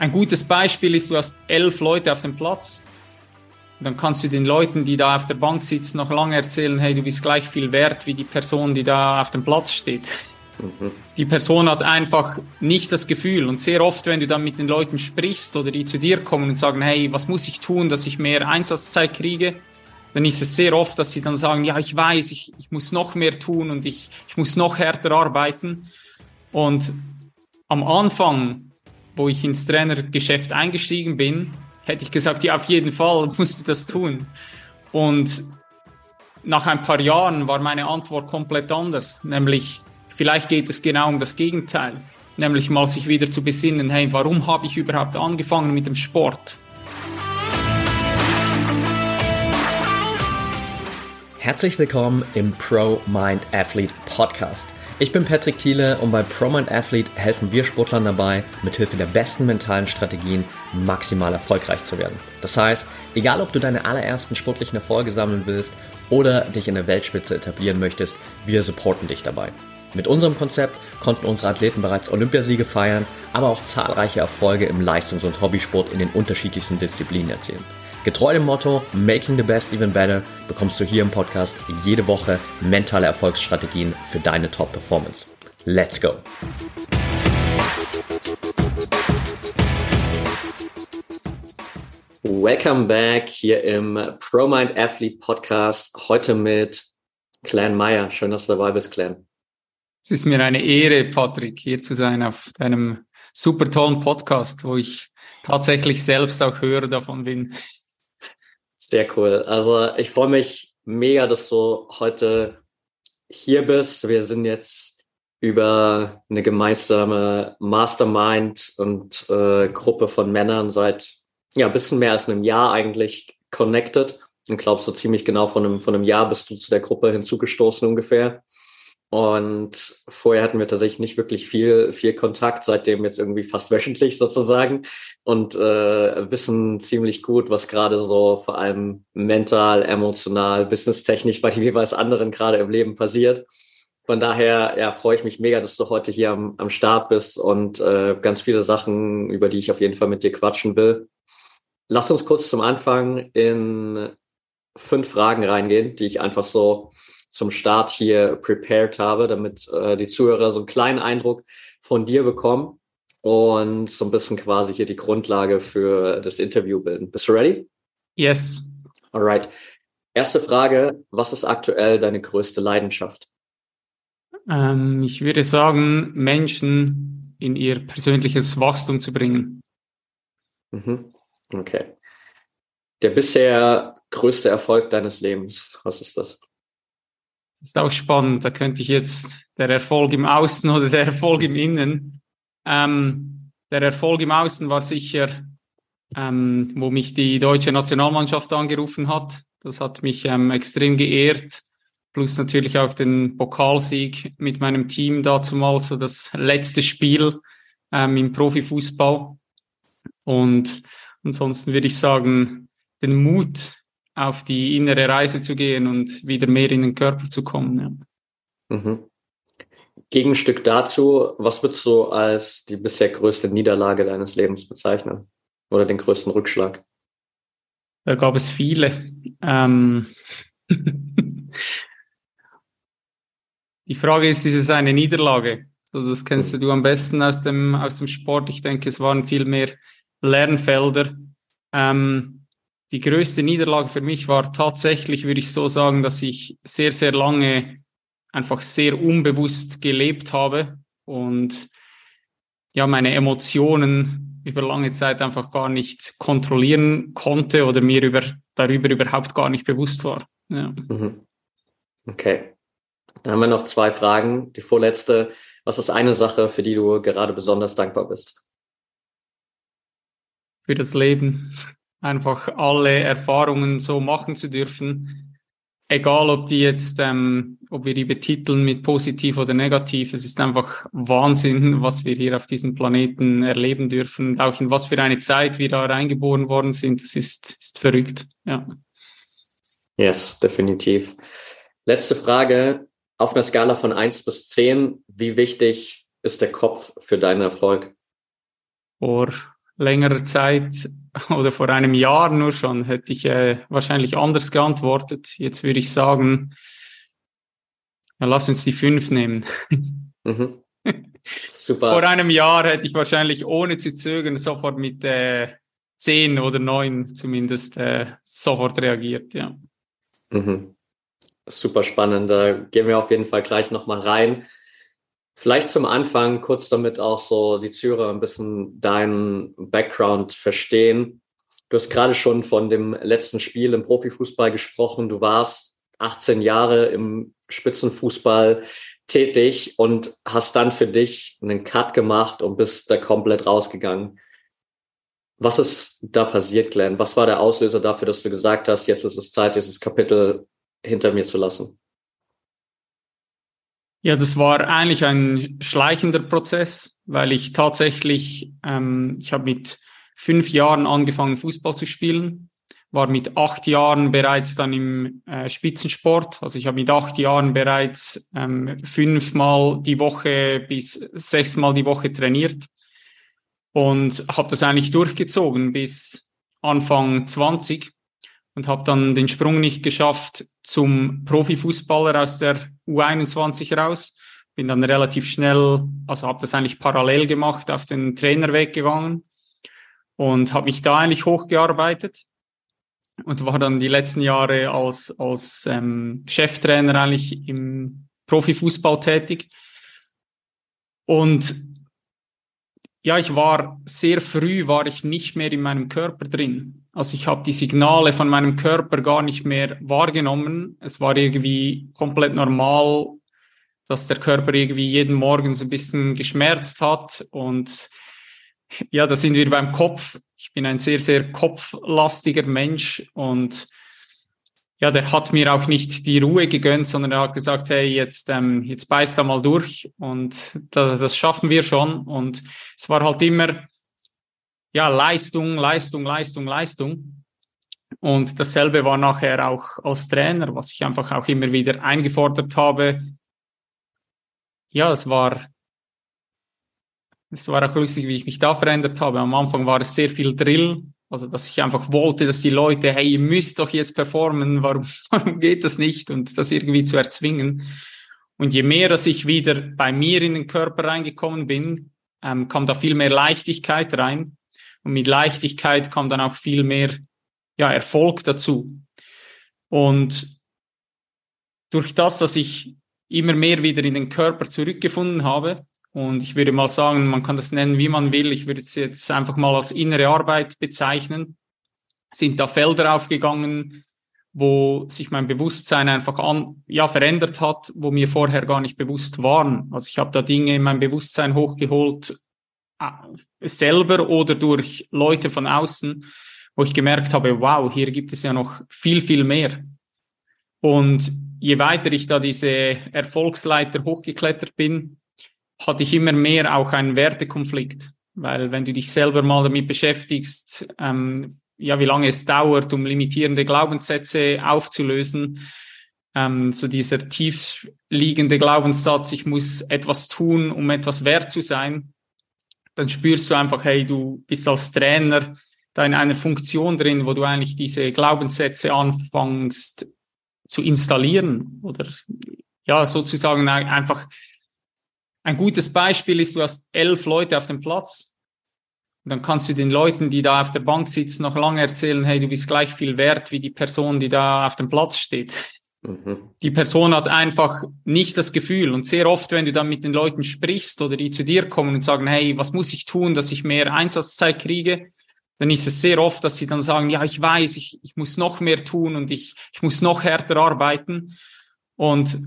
ein gutes Beispiel ist, du hast elf Leute auf dem Platz. Und dann kannst du den Leuten, die da auf der Bank sitzen, noch lange erzählen, hey, du bist gleich viel wert wie die Person, die da auf dem Platz steht. Mhm. Die Person hat einfach nicht das Gefühl. Und sehr oft, wenn du dann mit den Leuten sprichst oder die zu dir kommen und sagen, hey, was muss ich tun, dass ich mehr Einsatzzeit kriege, dann ist es sehr oft, dass sie dann sagen, ja, ich weiß, ich, ich muss noch mehr tun und ich, ich muss noch härter arbeiten. Und am Anfang, wo ich ins Trainergeschäft eingestiegen bin, hätte ich gesagt, ja, auf jeden Fall musst du das tun. Und nach ein paar Jahren war meine Antwort komplett anders, nämlich vielleicht geht es genau um das Gegenteil, nämlich mal sich wieder zu besinnen, hey, warum habe ich überhaupt angefangen mit dem Sport? Herzlich willkommen im Pro Mind Athlete Podcast. Ich bin Patrick Thiele und bei Pro Mind Athlete helfen wir Sportlern dabei, mithilfe der besten mentalen Strategien maximal erfolgreich zu werden. Das heißt, egal ob du deine allerersten sportlichen Erfolge sammeln willst oder dich in der Weltspitze etablieren möchtest, wir supporten dich dabei. Mit unserem Konzept konnten unsere Athleten bereits Olympiasiege feiern, aber auch zahlreiche Erfolge im Leistungs- und Hobbysport in den unterschiedlichsten Disziplinen erzielen. Getreu dem Motto Making the Best Even Better bekommst du hier im Podcast jede Woche mentale Erfolgsstrategien für deine Top-Performance. Let's go! Welcome back hier im ProMind Athlete Podcast. Heute mit Clan Meyer. Schön, dass du dabei bist, Clan. Es ist mir eine Ehre, Patrick, hier zu sein auf deinem super tollen Podcast, wo ich tatsächlich selbst auch Hörer davon bin. Sehr cool. Also ich freue mich mega, dass du heute hier bist. Wir sind jetzt über eine gemeinsame Mastermind und äh, Gruppe von Männern seit ja ein bisschen mehr als einem Jahr eigentlich connected. Und glaubst so ziemlich genau von einem, von einem Jahr bist du zu der Gruppe hinzugestoßen ungefähr. Und vorher hatten wir tatsächlich nicht wirklich viel, viel Kontakt, seitdem jetzt irgendwie fast wöchentlich sozusagen und äh, wissen ziemlich gut, was gerade so vor allem mental, emotional, businesstechnisch bei jeweils anderen gerade im Leben passiert. Von daher ja, freue ich mich mega, dass du heute hier am, am Start bist und äh, ganz viele Sachen, über die ich auf jeden Fall mit dir quatschen will. Lass uns kurz zum Anfang in fünf Fragen reingehen, die ich einfach so zum Start hier prepared habe, damit äh, die Zuhörer so einen kleinen Eindruck von dir bekommen und so ein bisschen quasi hier die Grundlage für das Interview bilden. Bist du ready? Yes. Alright. Erste Frage, was ist aktuell deine größte Leidenschaft? Ähm, ich würde sagen, Menschen in ihr persönliches Wachstum zu bringen. Mhm. Okay. Der bisher größte Erfolg deines Lebens, was ist das? Das ist auch spannend. Da könnte ich jetzt der Erfolg im Außen oder der Erfolg im Innen. Ähm, der Erfolg im Außen war sicher, ähm, wo mich die deutsche Nationalmannschaft angerufen hat. Das hat mich ähm, extrem geehrt. Plus natürlich auch den Pokalsieg mit meinem Team dazumal, so das letzte Spiel ähm, im Profifußball. Und ansonsten würde ich sagen, den Mut, auf die innere Reise zu gehen und wieder mehr in den Körper zu kommen. Ja. Mhm. Gegenstück dazu, was würdest du als die bisher größte Niederlage deines Lebens bezeichnen? Oder den größten Rückschlag? Da gab es viele. Ähm die Frage ist, ist es eine Niederlage? Das kennst du am besten aus dem, aus dem Sport. Ich denke, es waren viel mehr Lernfelder. Ähm die größte Niederlage für mich war tatsächlich, würde ich so sagen, dass ich sehr, sehr lange einfach sehr unbewusst gelebt habe und ja, meine Emotionen über lange Zeit einfach gar nicht kontrollieren konnte oder mir über, darüber überhaupt gar nicht bewusst war. Ja. Mhm. Okay. Dann haben wir noch zwei Fragen. Die vorletzte. Was ist eine Sache, für die du gerade besonders dankbar bist? Für das Leben einfach alle Erfahrungen so machen zu dürfen. Egal, ob die jetzt, ähm, ob wir die betiteln mit positiv oder negativ, es ist einfach Wahnsinn, was wir hier auf diesem Planeten erleben dürfen, auch in was für eine Zeit wir da reingeboren worden sind. Das ist, ist verrückt, ja. Yes, definitiv. Letzte Frage. Auf einer Skala von eins bis zehn, wie wichtig ist der Kopf für deinen Erfolg? Or längerer Zeit oder vor einem Jahr nur schon, hätte ich äh, wahrscheinlich anders geantwortet. Jetzt würde ich sagen, ja, lass uns die fünf nehmen. Mhm. Super. vor einem Jahr hätte ich wahrscheinlich ohne zu zögern sofort mit äh, zehn oder neun zumindest äh, sofort reagiert, ja. Mhm. Super spannend. Da gehen wir auf jeden Fall gleich nochmal rein. Vielleicht zum Anfang kurz damit auch so die Zürer ein bisschen deinen Background verstehen. Du hast gerade schon von dem letzten Spiel im Profifußball gesprochen. Du warst 18 Jahre im Spitzenfußball tätig und hast dann für dich einen Cut gemacht und bist da komplett rausgegangen. Was ist da passiert, Glenn? Was war der Auslöser dafür, dass du gesagt hast, jetzt ist es Zeit, dieses Kapitel hinter mir zu lassen? Ja, das war eigentlich ein schleichender Prozess, weil ich tatsächlich, ähm, ich habe mit fünf Jahren angefangen, Fußball zu spielen, war mit acht Jahren bereits dann im äh, Spitzensport. Also ich habe mit acht Jahren bereits ähm, fünfmal die Woche bis sechsmal die Woche trainiert und habe das eigentlich durchgezogen bis Anfang 20 und habe dann den Sprung nicht geschafft zum Profifußballer aus der U21 raus. Bin dann relativ schnell, also habe das eigentlich parallel gemacht, auf den Trainerweg gegangen und habe mich da eigentlich hochgearbeitet und war dann die letzten Jahre als, als ähm, Cheftrainer eigentlich im Profifußball tätig. Und ja, ich war sehr früh, war ich nicht mehr in meinem Körper drin. Also ich habe die Signale von meinem Körper gar nicht mehr wahrgenommen. Es war irgendwie komplett normal, dass der Körper irgendwie jeden Morgen so ein bisschen geschmerzt hat. Und ja, da sind wir beim Kopf. Ich bin ein sehr, sehr kopflastiger Mensch und ja, der hat mir auch nicht die Ruhe gegönnt, sondern er hat gesagt, hey, jetzt, ähm, jetzt beißt da mal durch und das, das schaffen wir schon. Und es war halt immer, ja, Leistung, Leistung, Leistung, Leistung. Und dasselbe war nachher auch als Trainer, was ich einfach auch immer wieder eingefordert habe. Ja, es war, es war auch lustig, wie ich mich da verändert habe. Am Anfang war es sehr viel Drill, also, dass ich einfach wollte, dass die Leute, hey, ihr müsst doch jetzt performen, warum, warum geht das nicht? Und das irgendwie zu erzwingen. Und je mehr, dass ich wieder bei mir in den Körper reingekommen bin, ähm, kam da viel mehr Leichtigkeit rein. Und mit Leichtigkeit kam dann auch viel mehr, ja, Erfolg dazu. Und durch das, dass ich immer mehr wieder in den Körper zurückgefunden habe, und ich würde mal sagen, man kann das nennen, wie man will. Ich würde es jetzt einfach mal als innere Arbeit bezeichnen. Sind da Felder aufgegangen, wo sich mein Bewusstsein einfach an, ja, verändert hat, wo mir vorher gar nicht bewusst waren. Also ich habe da Dinge in mein Bewusstsein hochgeholt, selber oder durch Leute von außen, wo ich gemerkt habe, wow, hier gibt es ja noch viel, viel mehr. Und je weiter ich da diese Erfolgsleiter hochgeklettert bin, hatte ich immer mehr auch einen Wertekonflikt, weil wenn du dich selber mal damit beschäftigst, ähm, ja, wie lange es dauert, um limitierende Glaubenssätze aufzulösen, ähm, so dieser tief liegende Glaubenssatz, ich muss etwas tun, um etwas wert zu sein, dann spürst du einfach, hey, du bist als Trainer da in einer Funktion drin, wo du eigentlich diese Glaubenssätze anfängst zu installieren oder ja, sozusagen einfach ein gutes Beispiel ist, du hast elf Leute auf dem Platz. Und dann kannst du den Leuten, die da auf der Bank sitzen, noch lange erzählen, hey, du bist gleich viel wert wie die Person, die da auf dem Platz steht. Mhm. Die Person hat einfach nicht das Gefühl. Und sehr oft, wenn du dann mit den Leuten sprichst oder die zu dir kommen und sagen, hey, was muss ich tun, dass ich mehr Einsatzzeit kriege? Dann ist es sehr oft, dass sie dann sagen, ja, ich weiß, ich, ich muss noch mehr tun und ich, ich muss noch härter arbeiten. Und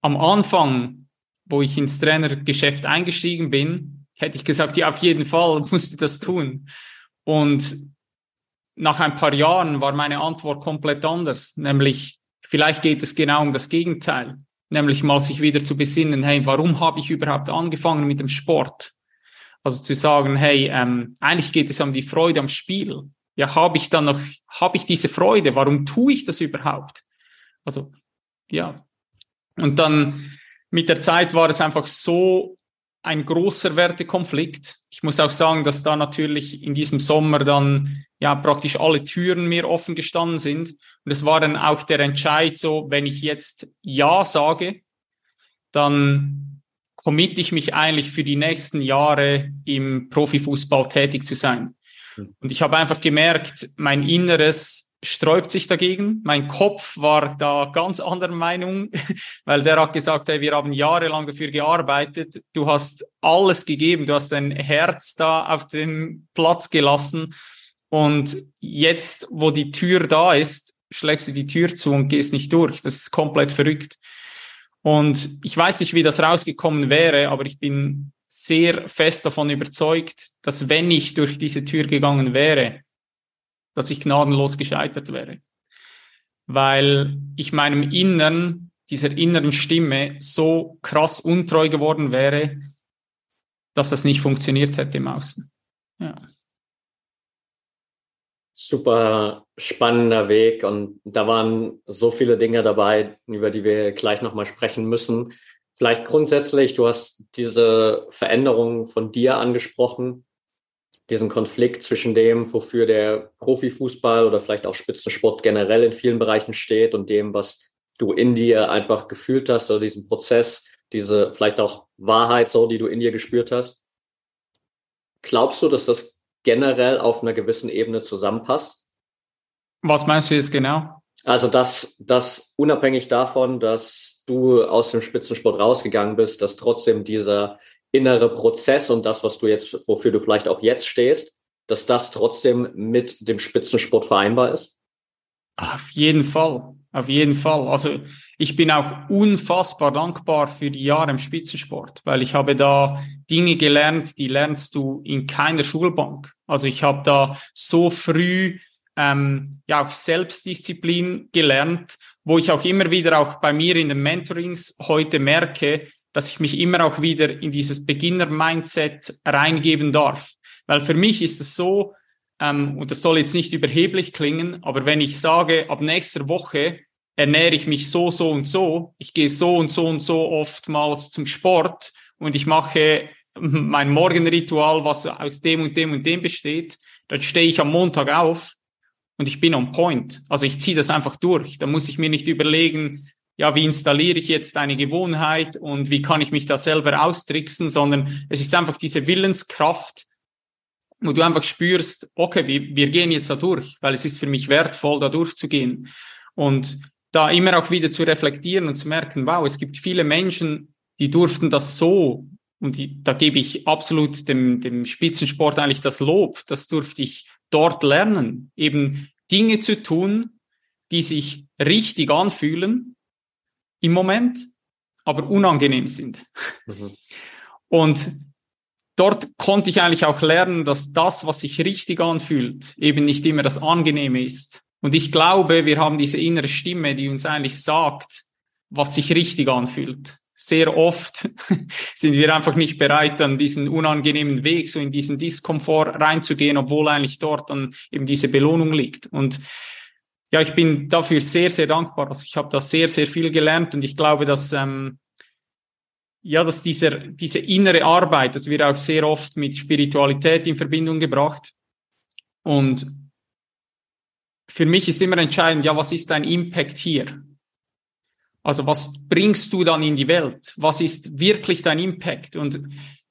am Anfang wo ich ins Trainergeschäft eingestiegen bin, hätte ich gesagt, ja, auf jeden Fall musst du das tun. Und nach ein paar Jahren war meine Antwort komplett anders, nämlich vielleicht geht es genau um das Gegenteil, nämlich mal sich wieder zu besinnen, hey, warum habe ich überhaupt angefangen mit dem Sport? Also zu sagen, hey, ähm, eigentlich geht es um die Freude am Spiel. Ja, habe ich dann noch, habe ich diese Freude? Warum tue ich das überhaupt? Also, ja. Und dann mit der Zeit war es einfach so ein großer Wertekonflikt. Ich muss auch sagen, dass da natürlich in diesem Sommer dann ja praktisch alle Türen mir offen gestanden sind. Und es war dann auch der Entscheid so, wenn ich jetzt Ja sage, dann committe ich mich eigentlich für die nächsten Jahre im Profifußball tätig zu sein. Hm. Und ich habe einfach gemerkt, mein Inneres sträubt sich dagegen. Mein Kopf war da ganz anderer Meinung, weil der hat gesagt, hey, wir haben jahrelang dafür gearbeitet, du hast alles gegeben, du hast dein Herz da auf den Platz gelassen und jetzt, wo die Tür da ist, schlägst du die Tür zu und gehst nicht durch. Das ist komplett verrückt. Und ich weiß nicht, wie das rausgekommen wäre, aber ich bin sehr fest davon überzeugt, dass wenn ich durch diese Tür gegangen wäre, dass ich gnadenlos gescheitert wäre. Weil ich meinem Innern, dieser inneren Stimme so krass untreu geworden wäre, dass das nicht funktioniert hätte im Außen. Ja. Super spannender Weg und da waren so viele Dinge dabei, über die wir gleich nochmal sprechen müssen. Vielleicht grundsätzlich, du hast diese Veränderung von dir angesprochen diesen Konflikt zwischen dem, wofür der Profifußball oder vielleicht auch Spitzensport generell in vielen Bereichen steht und dem, was du in dir einfach gefühlt hast oder diesen Prozess, diese vielleicht auch Wahrheit so, die du in dir gespürt hast. Glaubst du, dass das generell auf einer gewissen Ebene zusammenpasst? Was meinst du jetzt genau? Also, dass, dass unabhängig davon, dass du aus dem Spitzensport rausgegangen bist, dass trotzdem dieser innere Prozess und das, was du jetzt, wofür du vielleicht auch jetzt stehst, dass das trotzdem mit dem Spitzensport vereinbar ist? Auf jeden Fall, auf jeden Fall. Also ich bin auch unfassbar dankbar für die Jahre im Spitzensport, weil ich habe da Dinge gelernt, die lernst du in keiner Schulbank. Also ich habe da so früh ähm, ja auch Selbstdisziplin gelernt, wo ich auch immer wieder auch bei mir in den Mentorings heute merke, dass ich mich immer auch wieder in dieses Beginner-Mindset reingeben darf. Weil für mich ist es so, ähm, und das soll jetzt nicht überheblich klingen, aber wenn ich sage, ab nächster Woche ernähre ich mich so, so und so, ich gehe so und so und so oftmals zum Sport und ich mache mein Morgenritual, was aus dem und dem und dem besteht, dann stehe ich am Montag auf und ich bin on point. Also ich ziehe das einfach durch. Da muss ich mir nicht überlegen, ja, wie installiere ich jetzt eine Gewohnheit und wie kann ich mich da selber austricksen, sondern es ist einfach diese Willenskraft, wo du einfach spürst, okay, wir, wir gehen jetzt da durch, weil es ist für mich wertvoll, da durchzugehen. Und da immer auch wieder zu reflektieren und zu merken, wow, es gibt viele Menschen, die durften das so, und die, da gebe ich absolut dem, dem Spitzensport eigentlich das Lob, das durfte ich dort lernen, eben Dinge zu tun, die sich richtig anfühlen, im Moment, aber unangenehm sind. Mhm. Und dort konnte ich eigentlich auch lernen, dass das, was sich richtig anfühlt, eben nicht immer das Angenehme ist. Und ich glaube, wir haben diese innere Stimme, die uns eigentlich sagt, was sich richtig anfühlt. Sehr oft sind wir einfach nicht bereit, an diesen unangenehmen Weg, so in diesen Diskomfort reinzugehen, obwohl eigentlich dort dann eben diese Belohnung liegt. Und ja, ich bin dafür sehr, sehr dankbar. Also ich habe da sehr, sehr viel gelernt und ich glaube, dass ähm, ja, dass dieser, diese innere Arbeit, das wird auch sehr oft mit Spiritualität in Verbindung gebracht. Und für mich ist immer entscheidend, ja, was ist dein Impact hier? Also was bringst du dann in die Welt? Was ist wirklich dein Impact? Und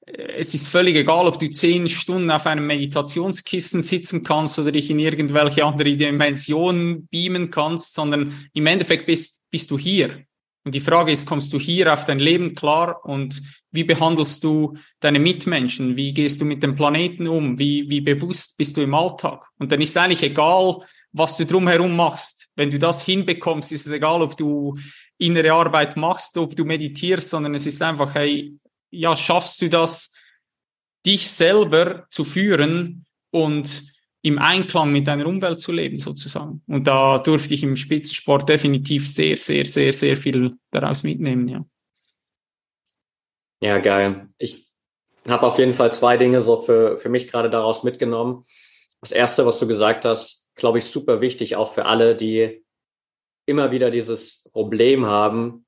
es ist völlig egal, ob du zehn Stunden auf einem Meditationskissen sitzen kannst oder dich in irgendwelche andere Dimensionen beamen kannst, sondern im Endeffekt bist, bist du hier. Und die Frage ist, kommst du hier auf dein Leben klar und wie behandelst du deine Mitmenschen? Wie gehst du mit dem Planeten um? Wie, wie bewusst bist du im Alltag? Und dann ist eigentlich egal, was du drumherum machst. Wenn du das hinbekommst, ist es egal, ob du innere Arbeit machst, ob du meditierst, sondern es ist einfach, hey, ja, schaffst du das, dich selber zu führen und im Einklang mit deiner Umwelt zu leben, sozusagen. Und da durfte ich im Spitzensport definitiv sehr, sehr, sehr, sehr viel daraus mitnehmen, ja. Ja, geil. Ich habe auf jeden Fall zwei Dinge so für, für mich gerade daraus mitgenommen. Das erste, was du gesagt hast, glaube ich, super wichtig, auch für alle, die immer wieder dieses Problem haben,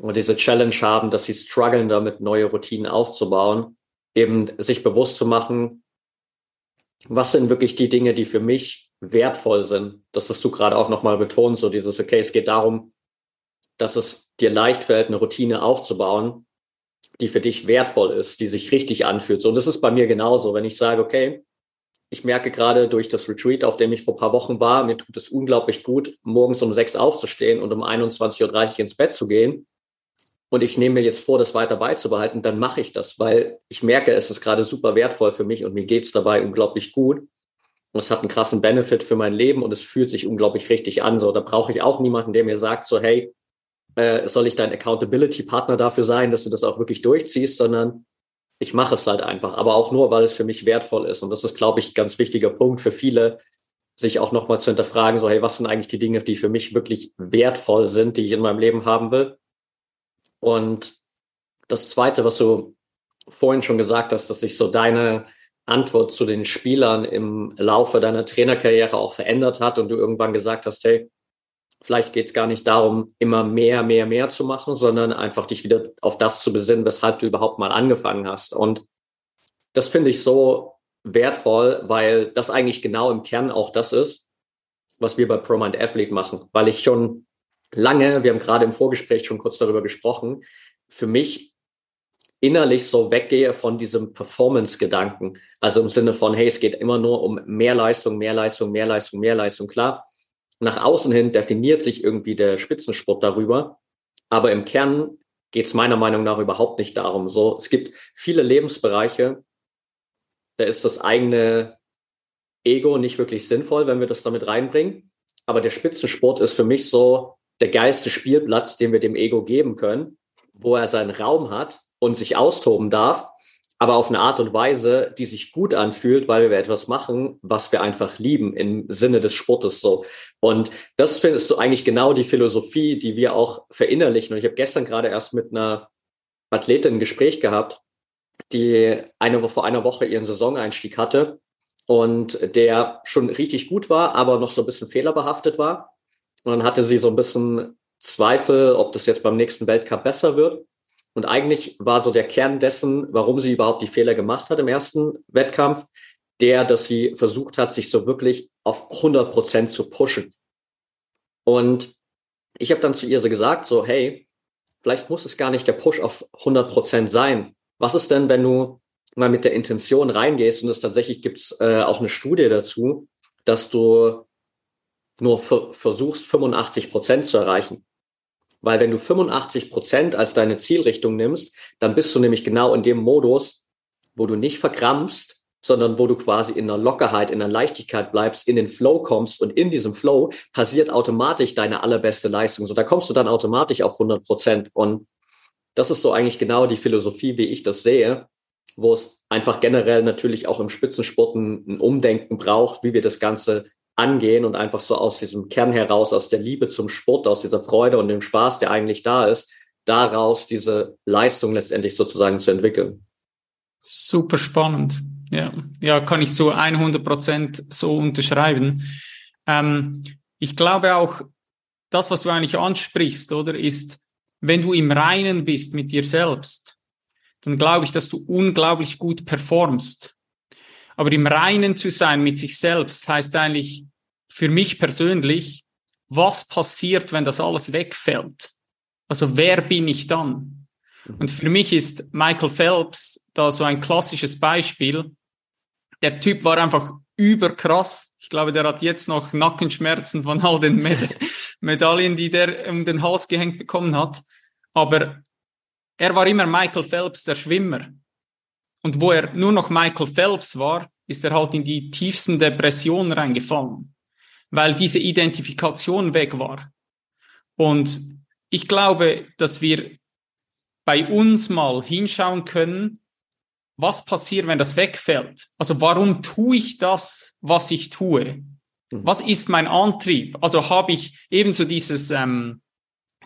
und diese Challenge haben, dass sie strugglen, damit neue Routinen aufzubauen, eben sich bewusst zu machen, was sind wirklich die Dinge, die für mich wertvoll sind. Das hast du gerade auch nochmal betont, so dieses, okay, es geht darum, dass es dir leicht fällt, eine Routine aufzubauen, die für dich wertvoll ist, die sich richtig anfühlt. So, und das ist bei mir genauso. Wenn ich sage, okay, ich merke gerade durch das Retreat, auf dem ich vor paar Wochen war, mir tut es unglaublich gut, morgens um sechs aufzustehen und um 21.30 Uhr ins Bett zu gehen. Und ich nehme mir jetzt vor, das weiter beizubehalten, dann mache ich das, weil ich merke, es ist gerade super wertvoll für mich und mir geht es dabei unglaublich gut. Und es hat einen krassen Benefit für mein Leben und es fühlt sich unglaublich richtig an. So, da brauche ich auch niemanden, der mir sagt, so, hey, äh, soll ich dein Accountability-Partner dafür sein, dass du das auch wirklich durchziehst, sondern ich mache es halt einfach, aber auch nur, weil es für mich wertvoll ist. Und das ist, glaube ich, ein ganz wichtiger Punkt für viele, sich auch nochmal zu hinterfragen, so, hey, was sind eigentlich die Dinge, die für mich wirklich wertvoll sind, die ich in meinem Leben haben will? Und das Zweite, was du vorhin schon gesagt hast, dass sich so deine Antwort zu den Spielern im Laufe deiner Trainerkarriere auch verändert hat und du irgendwann gesagt hast, hey, vielleicht geht es gar nicht darum, immer mehr, mehr, mehr zu machen, sondern einfach dich wieder auf das zu besinnen, weshalb du überhaupt mal angefangen hast. Und das finde ich so wertvoll, weil das eigentlich genau im Kern auch das ist, was wir bei ProMind Athlete machen, weil ich schon lange, wir haben gerade im Vorgespräch schon kurz darüber gesprochen, für mich innerlich so weggehe von diesem Performance-Gedanken. Also im Sinne von, hey, es geht immer nur um mehr Leistung, mehr Leistung, mehr Leistung, mehr Leistung. Klar, nach außen hin definiert sich irgendwie der Spitzensport darüber. Aber im Kern geht es meiner Meinung nach überhaupt nicht darum. So, es gibt viele Lebensbereiche, da ist das eigene Ego nicht wirklich sinnvoll, wenn wir das damit reinbringen. Aber der Spitzensport ist für mich so der geilste Spielplatz, den wir dem Ego geben können, wo er seinen Raum hat und sich austoben darf aber auf eine Art und Weise, die sich gut anfühlt, weil wir etwas machen, was wir einfach lieben im Sinne des Sportes so. Und das findest du eigentlich genau die Philosophie, die wir auch verinnerlichen. Und ich habe gestern gerade erst mit einer Athletin ein Gespräch gehabt, die eine vor einer Woche ihren Saisoneinstieg hatte und der schon richtig gut war, aber noch so ein bisschen fehlerbehaftet war. Und dann hatte sie so ein bisschen Zweifel, ob das jetzt beim nächsten Weltcup besser wird. Und eigentlich war so der Kern dessen, warum sie überhaupt die Fehler gemacht hat im ersten Wettkampf, der, dass sie versucht hat, sich so wirklich auf 100 Prozent zu pushen. Und ich habe dann zu ihr so gesagt, so, hey, vielleicht muss es gar nicht der Push auf 100 Prozent sein. Was ist denn, wenn du mal mit der Intention reingehst und es tatsächlich gibt's äh, auch eine Studie dazu, dass du nur versuchst, 85 Prozent zu erreichen. Weil wenn du 85 Prozent als deine Zielrichtung nimmst, dann bist du nämlich genau in dem Modus, wo du nicht verkrampfst, sondern wo du quasi in einer Lockerheit, in einer Leichtigkeit bleibst, in den Flow kommst und in diesem Flow passiert automatisch deine allerbeste Leistung. So, da kommst du dann automatisch auf 100 Prozent. Und das ist so eigentlich genau die Philosophie, wie ich das sehe, wo es einfach generell natürlich auch im Spitzensport ein Umdenken braucht, wie wir das Ganze angehen und einfach so aus diesem Kern heraus, aus der Liebe zum Sport, aus dieser Freude und dem Spaß, der eigentlich da ist, daraus diese Leistung letztendlich sozusagen zu entwickeln. Super spannend. Ja, ja, kann ich zu 100 Prozent so unterschreiben. Ähm, ich glaube auch, das, was du eigentlich ansprichst, oder, ist, wenn du im Reinen bist mit dir selbst, dann glaube ich, dass du unglaublich gut performst. Aber im Reinen zu sein mit sich selbst heißt eigentlich für mich persönlich, was passiert, wenn das alles wegfällt? Also wer bin ich dann? Und für mich ist Michael Phelps da so ein klassisches Beispiel. Der Typ war einfach überkrass. Ich glaube, der hat jetzt noch Nackenschmerzen von all den Meda Medaillen, die der um den Hals gehängt bekommen hat. Aber er war immer Michael Phelps, der Schwimmer. Und wo er nur noch Michael Phelps war, ist er halt in die tiefsten Depressionen reingefallen weil diese Identifikation weg war. Und ich glaube, dass wir bei uns mal hinschauen können, was passiert, wenn das wegfällt. Also warum tue ich das, was ich tue? Mhm. Was ist mein Antrieb? Also habe ich ebenso dieses, ähm,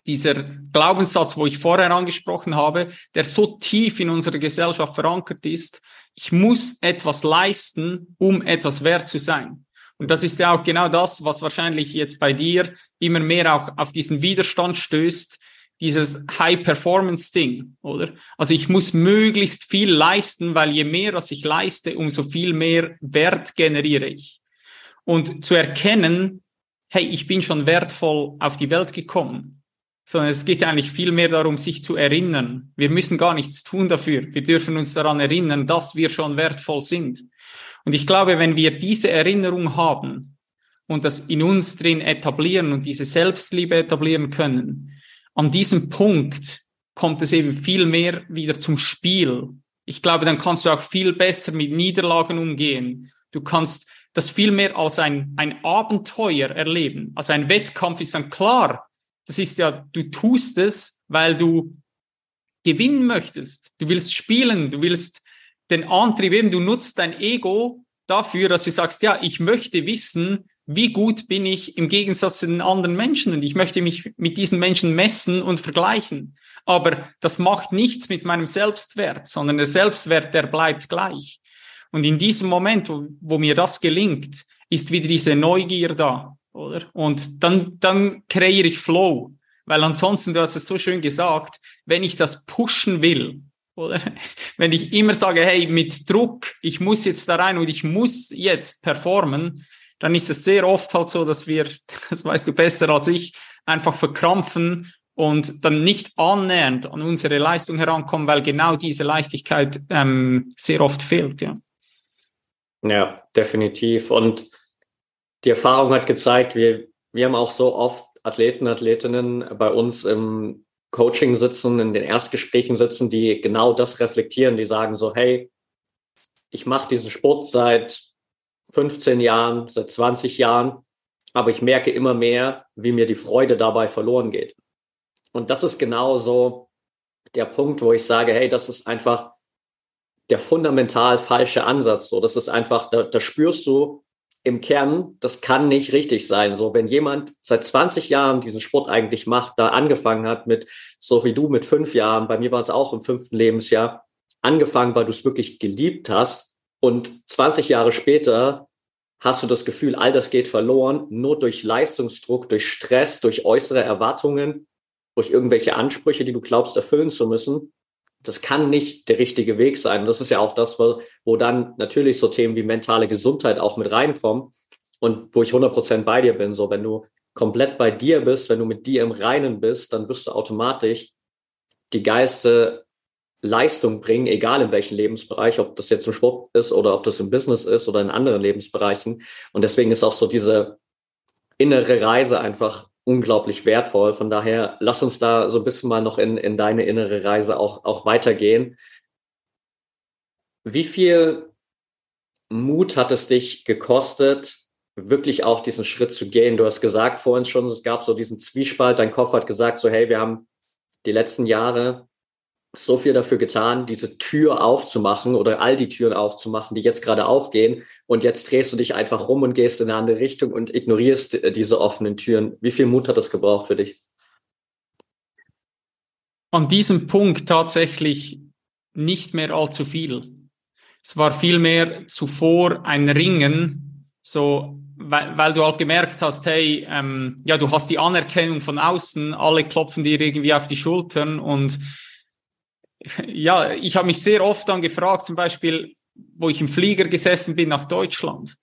dieser Glaubenssatz, wo ich vorher angesprochen habe, der so tief in unserer Gesellschaft verankert ist, ich muss etwas leisten, um etwas wert zu sein. Und das ist ja auch genau das, was wahrscheinlich jetzt bei dir immer mehr auch auf diesen Widerstand stößt. dieses High-Performance-Ding, oder? Also ich muss möglichst viel leisten, weil je mehr, was ich leiste, umso viel mehr Wert generiere ich. Und zu erkennen, hey, ich bin schon wertvoll auf die Welt gekommen, sondern es geht eigentlich viel mehr darum, sich zu erinnern. Wir müssen gar nichts tun dafür. Wir dürfen uns daran erinnern, dass wir schon wertvoll sind. Und ich glaube, wenn wir diese Erinnerung haben und das in uns drin etablieren und diese Selbstliebe etablieren können, an diesem Punkt kommt es eben viel mehr wieder zum Spiel. Ich glaube, dann kannst du auch viel besser mit Niederlagen umgehen. Du kannst das viel mehr als ein, ein Abenteuer erleben. Also ein Wettkampf ist dann klar. Das ist ja, du tust es, weil du gewinnen möchtest. Du willst spielen, du willst den Antrieb eben, du nutzt dein Ego dafür, dass du sagst, ja, ich möchte wissen, wie gut bin ich im Gegensatz zu den anderen Menschen und ich möchte mich mit diesen Menschen messen und vergleichen. Aber das macht nichts mit meinem Selbstwert, sondern der Selbstwert, der bleibt gleich. Und in diesem Moment, wo, wo mir das gelingt, ist wieder diese Neugier da, oder? Und dann, dann kreiere ich Flow. Weil ansonsten, du hast es so schön gesagt, wenn ich das pushen will, oder? Wenn ich immer sage, hey, mit Druck, ich muss jetzt da rein und ich muss jetzt performen, dann ist es sehr oft halt so, dass wir, das weißt du besser als ich, einfach verkrampfen und dann nicht annähernd an unsere Leistung herankommen, weil genau diese Leichtigkeit ähm, sehr oft fehlt, ja. Ja, definitiv. Und die Erfahrung hat gezeigt, wir, wir haben auch so oft Athleten, Athletinnen bei uns im Coaching sitzen, in den Erstgesprächen sitzen, die genau das reflektieren, die sagen so, hey, ich mache diesen Sport seit 15 Jahren, seit 20 Jahren, aber ich merke immer mehr, wie mir die Freude dabei verloren geht. Und das ist genau so der Punkt, wo ich sage, hey, das ist einfach der fundamental falsche Ansatz. So, das ist einfach, da, da spürst du im Kern, das kann nicht richtig sein. So, wenn jemand seit 20 Jahren diesen Sport eigentlich macht, da angefangen hat mit, so wie du mit fünf Jahren, bei mir war es auch im fünften Lebensjahr, angefangen, weil du es wirklich geliebt hast, und 20 Jahre später hast du das Gefühl, all das geht verloren, nur durch Leistungsdruck, durch Stress, durch äußere Erwartungen, durch irgendwelche Ansprüche, die du glaubst erfüllen zu müssen. Das kann nicht der richtige Weg sein. Und das ist ja auch das, wo dann natürlich so Themen wie mentale Gesundheit auch mit reinkommen und wo ich 100% bei dir bin. So, wenn du komplett bei dir bist, wenn du mit dir im Reinen bist, dann wirst du automatisch die Geiste Leistung bringen, egal in welchem Lebensbereich, ob das jetzt im Sport ist oder ob das im Business ist oder in anderen Lebensbereichen. Und deswegen ist auch so diese innere Reise einfach unglaublich wertvoll. Von daher, lass uns da so ein bisschen mal noch in, in deine innere Reise auch, auch weitergehen. Wie viel Mut hat es dich gekostet, wirklich auch diesen Schritt zu gehen? Du hast gesagt vorhin schon, es gab so diesen Zwiespalt. Dein Kopf hat gesagt so, hey, wir haben die letzten Jahre so viel dafür getan, diese Tür aufzumachen oder all die Türen aufzumachen, die jetzt gerade aufgehen. Und jetzt drehst du dich einfach rum und gehst in eine andere Richtung und ignorierst äh, diese offenen Türen. Wie viel Mut hat das gebraucht für dich? An diesem Punkt tatsächlich nicht mehr allzu viel. Es war vielmehr zuvor ein Ringen, so weil, weil du halt gemerkt hast, hey, ähm, ja, du hast die Anerkennung von außen, alle klopfen dir irgendwie auf die Schultern und ja, ich habe mich sehr oft dann gefragt, zum Beispiel, wo ich im Flieger gesessen bin nach Deutschland,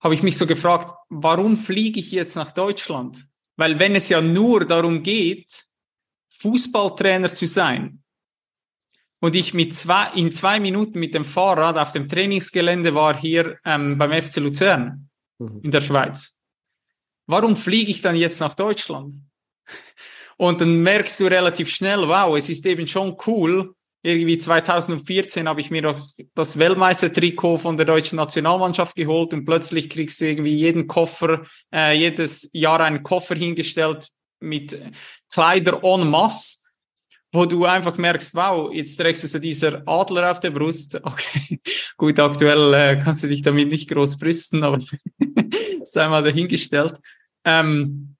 habe ich mich so gefragt, warum fliege ich jetzt nach Deutschland? Weil wenn es ja nur darum geht, Fußballtrainer zu sein und ich mit zwei, in zwei Minuten mit dem Fahrrad auf dem Trainingsgelände war hier ähm, beim FC Luzern mhm. in der Schweiz, warum fliege ich dann jetzt nach Deutschland? Und dann merkst du relativ schnell, wow, es ist eben schon cool. Irgendwie 2014 habe ich mir doch das Weltmeistertrikot von der deutschen Nationalmannschaft geholt und plötzlich kriegst du irgendwie jeden Koffer, äh, jedes Jahr einen Koffer hingestellt mit Kleider en masse wo du einfach merkst, wow, jetzt trägst du so dieser Adler auf der Brust. Okay, gut, aktuell äh, kannst du dich damit nicht groß brüsten, aber sei mal dahingestellt. Ähm,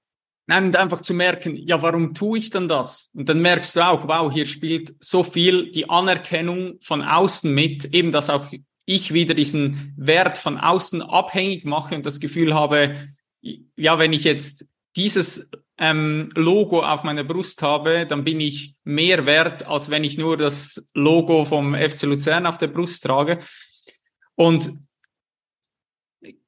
Nein, und einfach zu merken, ja, warum tue ich denn das? Und dann merkst du auch, wow, hier spielt so viel die Anerkennung von außen mit, eben dass auch ich wieder diesen Wert von außen abhängig mache und das Gefühl habe, ja, wenn ich jetzt dieses ähm, Logo auf meiner Brust habe, dann bin ich mehr wert, als wenn ich nur das Logo vom FC Luzern auf der Brust trage. Und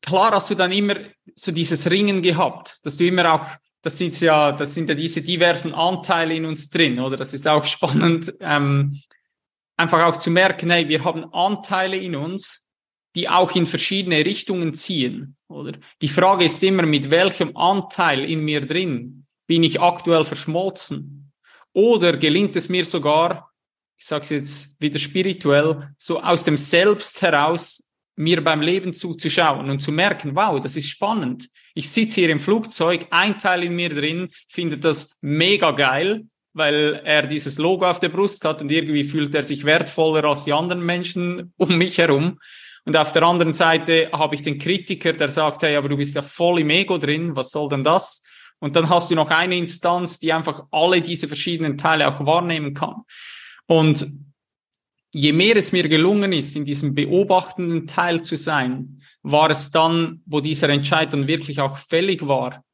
klar hast du dann immer so dieses Ringen gehabt, dass du immer auch, das sind ja, das sind ja diese diversen Anteile in uns drin, oder? Das ist auch spannend, ähm, einfach auch zu merken, hey, wir haben Anteile in uns, die auch in verschiedene Richtungen ziehen, oder? Die Frage ist immer, mit welchem Anteil in mir drin bin ich aktuell verschmolzen? Oder gelingt es mir sogar, ich sage es jetzt wieder spirituell, so aus dem Selbst heraus mir beim Leben zuzuschauen und zu merken, wow, das ist spannend. Ich sitze hier im Flugzeug, ein Teil in mir drin, findet das mega geil, weil er dieses Logo auf der Brust hat und irgendwie fühlt er sich wertvoller als die anderen Menschen um mich herum. Und auf der anderen Seite habe ich den Kritiker, der sagt, hey, aber du bist ja voll im Ego drin, was soll denn das? Und dann hast du noch eine Instanz, die einfach alle diese verschiedenen Teile auch wahrnehmen kann. Und je mehr es mir gelungen ist, in diesem beobachtenden Teil zu sein, war es dann, wo dieser Entscheid dann wirklich auch fällig war,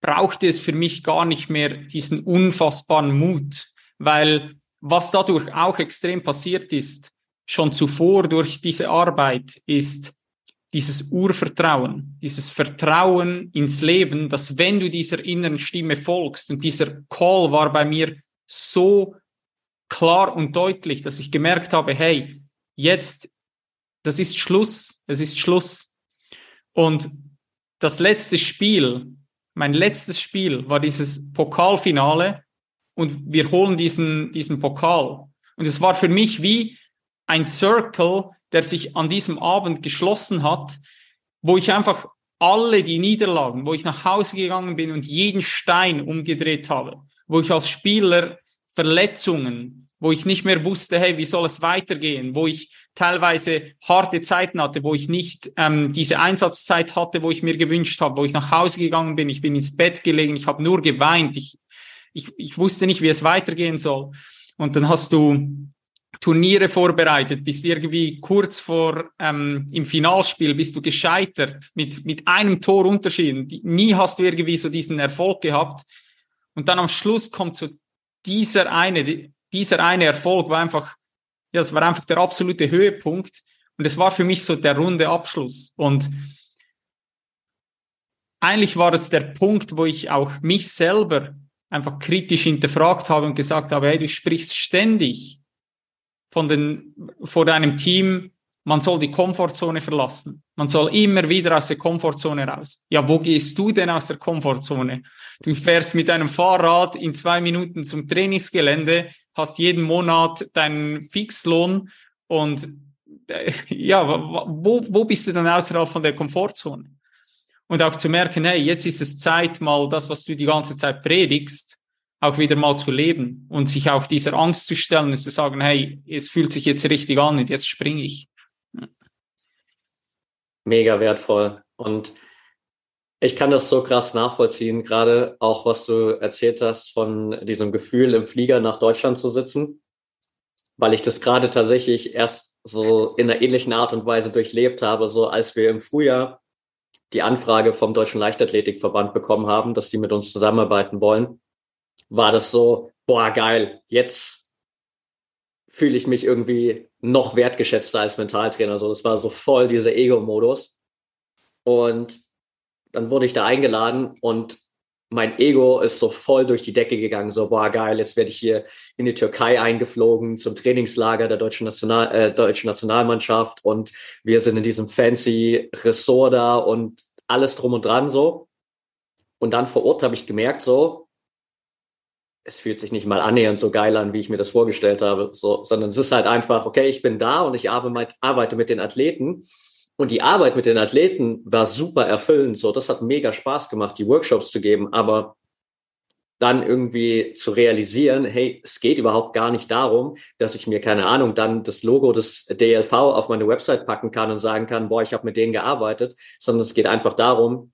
brauchte es für mich gar nicht mehr diesen unfassbaren Mut, weil was dadurch auch extrem passiert ist, schon zuvor durch diese Arbeit, ist dieses Urvertrauen, dieses Vertrauen ins Leben, dass wenn du dieser inneren Stimme folgst, und dieser Call war bei mir so klar und deutlich, dass ich gemerkt habe, hey, jetzt, das ist Schluss, es ist Schluss. Und das letzte Spiel, mein letztes Spiel war dieses Pokalfinale und wir holen diesen, diesen Pokal. Und es war für mich wie ein Circle, der sich an diesem Abend geschlossen hat, wo ich einfach alle die Niederlagen, wo ich nach Hause gegangen bin und jeden Stein umgedreht habe, wo ich als Spieler Verletzungen, wo ich nicht mehr wusste, hey, wie soll es weitergehen, wo ich teilweise harte Zeiten hatte, wo ich nicht ähm, diese Einsatzzeit hatte, wo ich mir gewünscht habe, wo ich nach Hause gegangen bin, ich bin ins Bett gelegen, ich habe nur geweint, ich, ich, ich wusste nicht, wie es weitergehen soll. Und dann hast du Turniere vorbereitet, bist irgendwie kurz vor ähm, im Finalspiel, bist du gescheitert mit, mit einem Tor Unterschied. Nie hast du irgendwie so diesen Erfolg gehabt. Und dann am Schluss kommt so dieser eine, dieser eine Erfolg war einfach, ja, es war einfach der absolute Höhepunkt. Und es war für mich so der runde Abschluss. Und eigentlich war es der Punkt, wo ich auch mich selber einfach kritisch hinterfragt habe und gesagt habe, hey, du sprichst ständig von den, vor deinem Team, man soll die Komfortzone verlassen. Man soll immer wieder aus der Komfortzone raus. Ja, wo gehst du denn aus der Komfortzone? Du fährst mit deinem Fahrrad in zwei Minuten zum Trainingsgelände, hast jeden Monat deinen Fixlohn und äh, ja, wo, wo bist du dann außerhalb von der Komfortzone? Und auch zu merken, hey, jetzt ist es Zeit, mal das, was du die ganze Zeit predigst, auch wieder mal zu leben und sich auch dieser Angst zu stellen und zu sagen, hey, es fühlt sich jetzt richtig an und jetzt springe ich mega wertvoll. Und ich kann das so krass nachvollziehen, gerade auch was du erzählt hast von diesem Gefühl, im Flieger nach Deutschland zu sitzen, weil ich das gerade tatsächlich erst so in einer ähnlichen Art und Weise durchlebt habe, so als wir im Frühjahr die Anfrage vom Deutschen Leichtathletikverband bekommen haben, dass sie mit uns zusammenarbeiten wollen, war das so, boah, geil, jetzt fühle ich mich irgendwie noch wertgeschätzter als Mentaltrainer. So, das war so voll dieser Ego-Modus. Und dann wurde ich da eingeladen und mein Ego ist so voll durch die Decke gegangen. So, boah, geil, jetzt werde ich hier in die Türkei eingeflogen zum Trainingslager der deutschen, National, äh, deutschen Nationalmannschaft und wir sind in diesem fancy Ressort da und alles drum und dran so. Und dann vor Ort habe ich gemerkt, so, es fühlt sich nicht mal annähernd so geil an, wie ich mir das vorgestellt habe, so, sondern es ist halt einfach, okay, ich bin da und ich arbeite mit den Athleten. Und die Arbeit mit den Athleten war super erfüllend. So, das hat mega Spaß gemacht, die Workshops zu geben. Aber dann irgendwie zu realisieren, hey, es geht überhaupt gar nicht darum, dass ich mir, keine Ahnung, dann das Logo des DLV auf meine Website packen kann und sagen kann, boah, ich habe mit denen gearbeitet, sondern es geht einfach darum,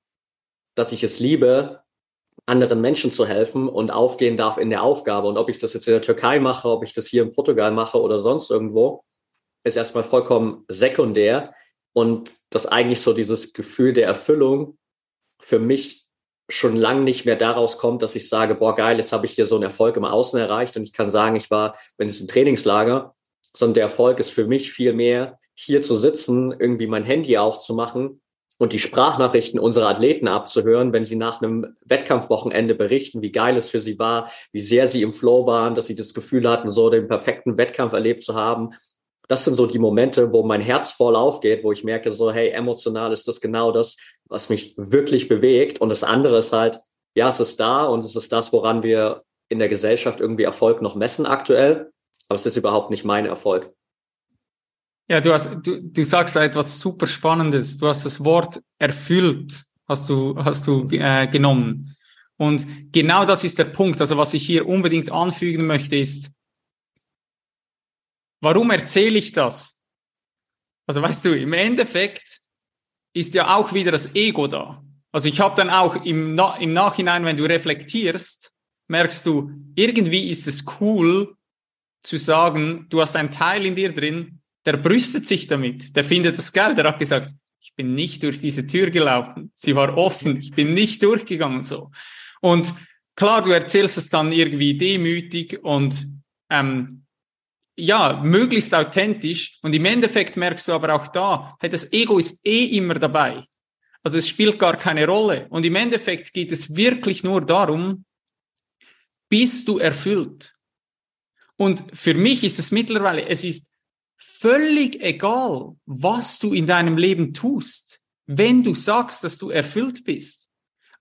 dass ich es liebe, anderen Menschen zu helfen und aufgehen darf in der Aufgabe. Und ob ich das jetzt in der Türkei mache, ob ich das hier in Portugal mache oder sonst irgendwo, ist erstmal vollkommen sekundär. Und das eigentlich so dieses Gefühl der Erfüllung für mich schon lang nicht mehr daraus kommt, dass ich sage, boah, geil, jetzt habe ich hier so einen Erfolg im Außen erreicht und ich kann sagen, ich war, wenn es ein Trainingslager, sondern der Erfolg ist für mich viel mehr, hier zu sitzen, irgendwie mein Handy aufzumachen und die Sprachnachrichten unserer Athleten abzuhören, wenn sie nach einem Wettkampfwochenende berichten, wie geil es für sie war, wie sehr sie im Flow waren, dass sie das Gefühl hatten, so den perfekten Wettkampf erlebt zu haben. Das sind so die Momente, wo mein Herz voll aufgeht, wo ich merke, so, hey, emotional ist das genau das, was mich wirklich bewegt. Und das andere ist halt, ja, es ist da und es ist das, woran wir in der Gesellschaft irgendwie Erfolg noch messen aktuell. Aber es ist überhaupt nicht mein Erfolg. Ja, du hast, du, du sagst etwas super Spannendes. Du hast das Wort erfüllt, hast du, hast du äh, genommen. Und genau das ist der Punkt. Also was ich hier unbedingt anfügen möchte, ist, warum erzähle ich das? Also weißt du, im Endeffekt ist ja auch wieder das Ego da. Also ich habe dann auch im, Na im Nachhinein, wenn du reflektierst, merkst du, irgendwie ist es cool zu sagen, du hast einen Teil in dir drin, der brüstet sich damit, der findet das geil, der hat gesagt, ich bin nicht durch diese Tür gelaufen, sie war offen, ich bin nicht durchgegangen so. Und klar, du erzählst es dann irgendwie demütig und ähm, ja, möglichst authentisch. Und im Endeffekt merkst du aber auch da, hey, das Ego ist eh immer dabei. Also es spielt gar keine Rolle. Und im Endeffekt geht es wirklich nur darum, bist du erfüllt? Und für mich ist es mittlerweile, es ist völlig egal, was du in deinem Leben tust, wenn du sagst, dass du erfüllt bist.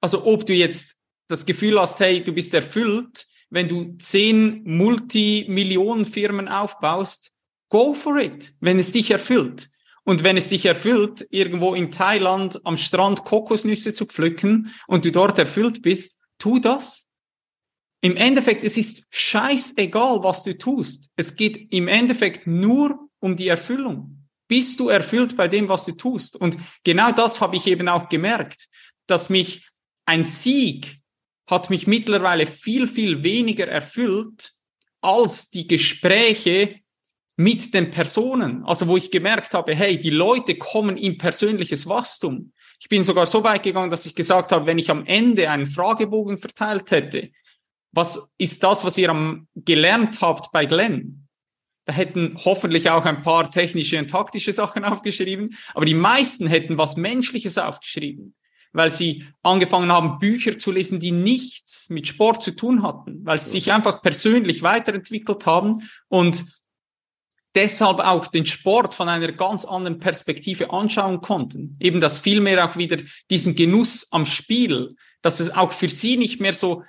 Also ob du jetzt das Gefühl hast, hey, du bist erfüllt, wenn du zehn Multimillionenfirmen aufbaust, go for it, wenn es dich erfüllt. Und wenn es dich erfüllt, irgendwo in Thailand am Strand Kokosnüsse zu pflücken und du dort erfüllt bist, tu das. Im Endeffekt, es ist scheißegal, was du tust. Es geht im Endeffekt nur um die Erfüllung. Bist du erfüllt bei dem, was du tust? Und genau das habe ich eben auch gemerkt, dass mich ein Sieg hat mich mittlerweile viel, viel weniger erfüllt als die Gespräche mit den Personen. Also wo ich gemerkt habe, hey, die Leute kommen in persönliches Wachstum. Ich bin sogar so weit gegangen, dass ich gesagt habe, wenn ich am Ende einen Fragebogen verteilt hätte, was ist das, was ihr am gelernt habt bei Glenn? Da hätten hoffentlich auch ein paar technische und taktische Sachen aufgeschrieben, aber die meisten hätten was Menschliches aufgeschrieben, weil sie angefangen haben, Bücher zu lesen, die nichts mit Sport zu tun hatten, weil sie sich einfach persönlich weiterentwickelt haben und deshalb auch den Sport von einer ganz anderen Perspektive anschauen konnten. Eben das vielmehr auch wieder diesen Genuss am Spiel, dass es auch für sie nicht mehr so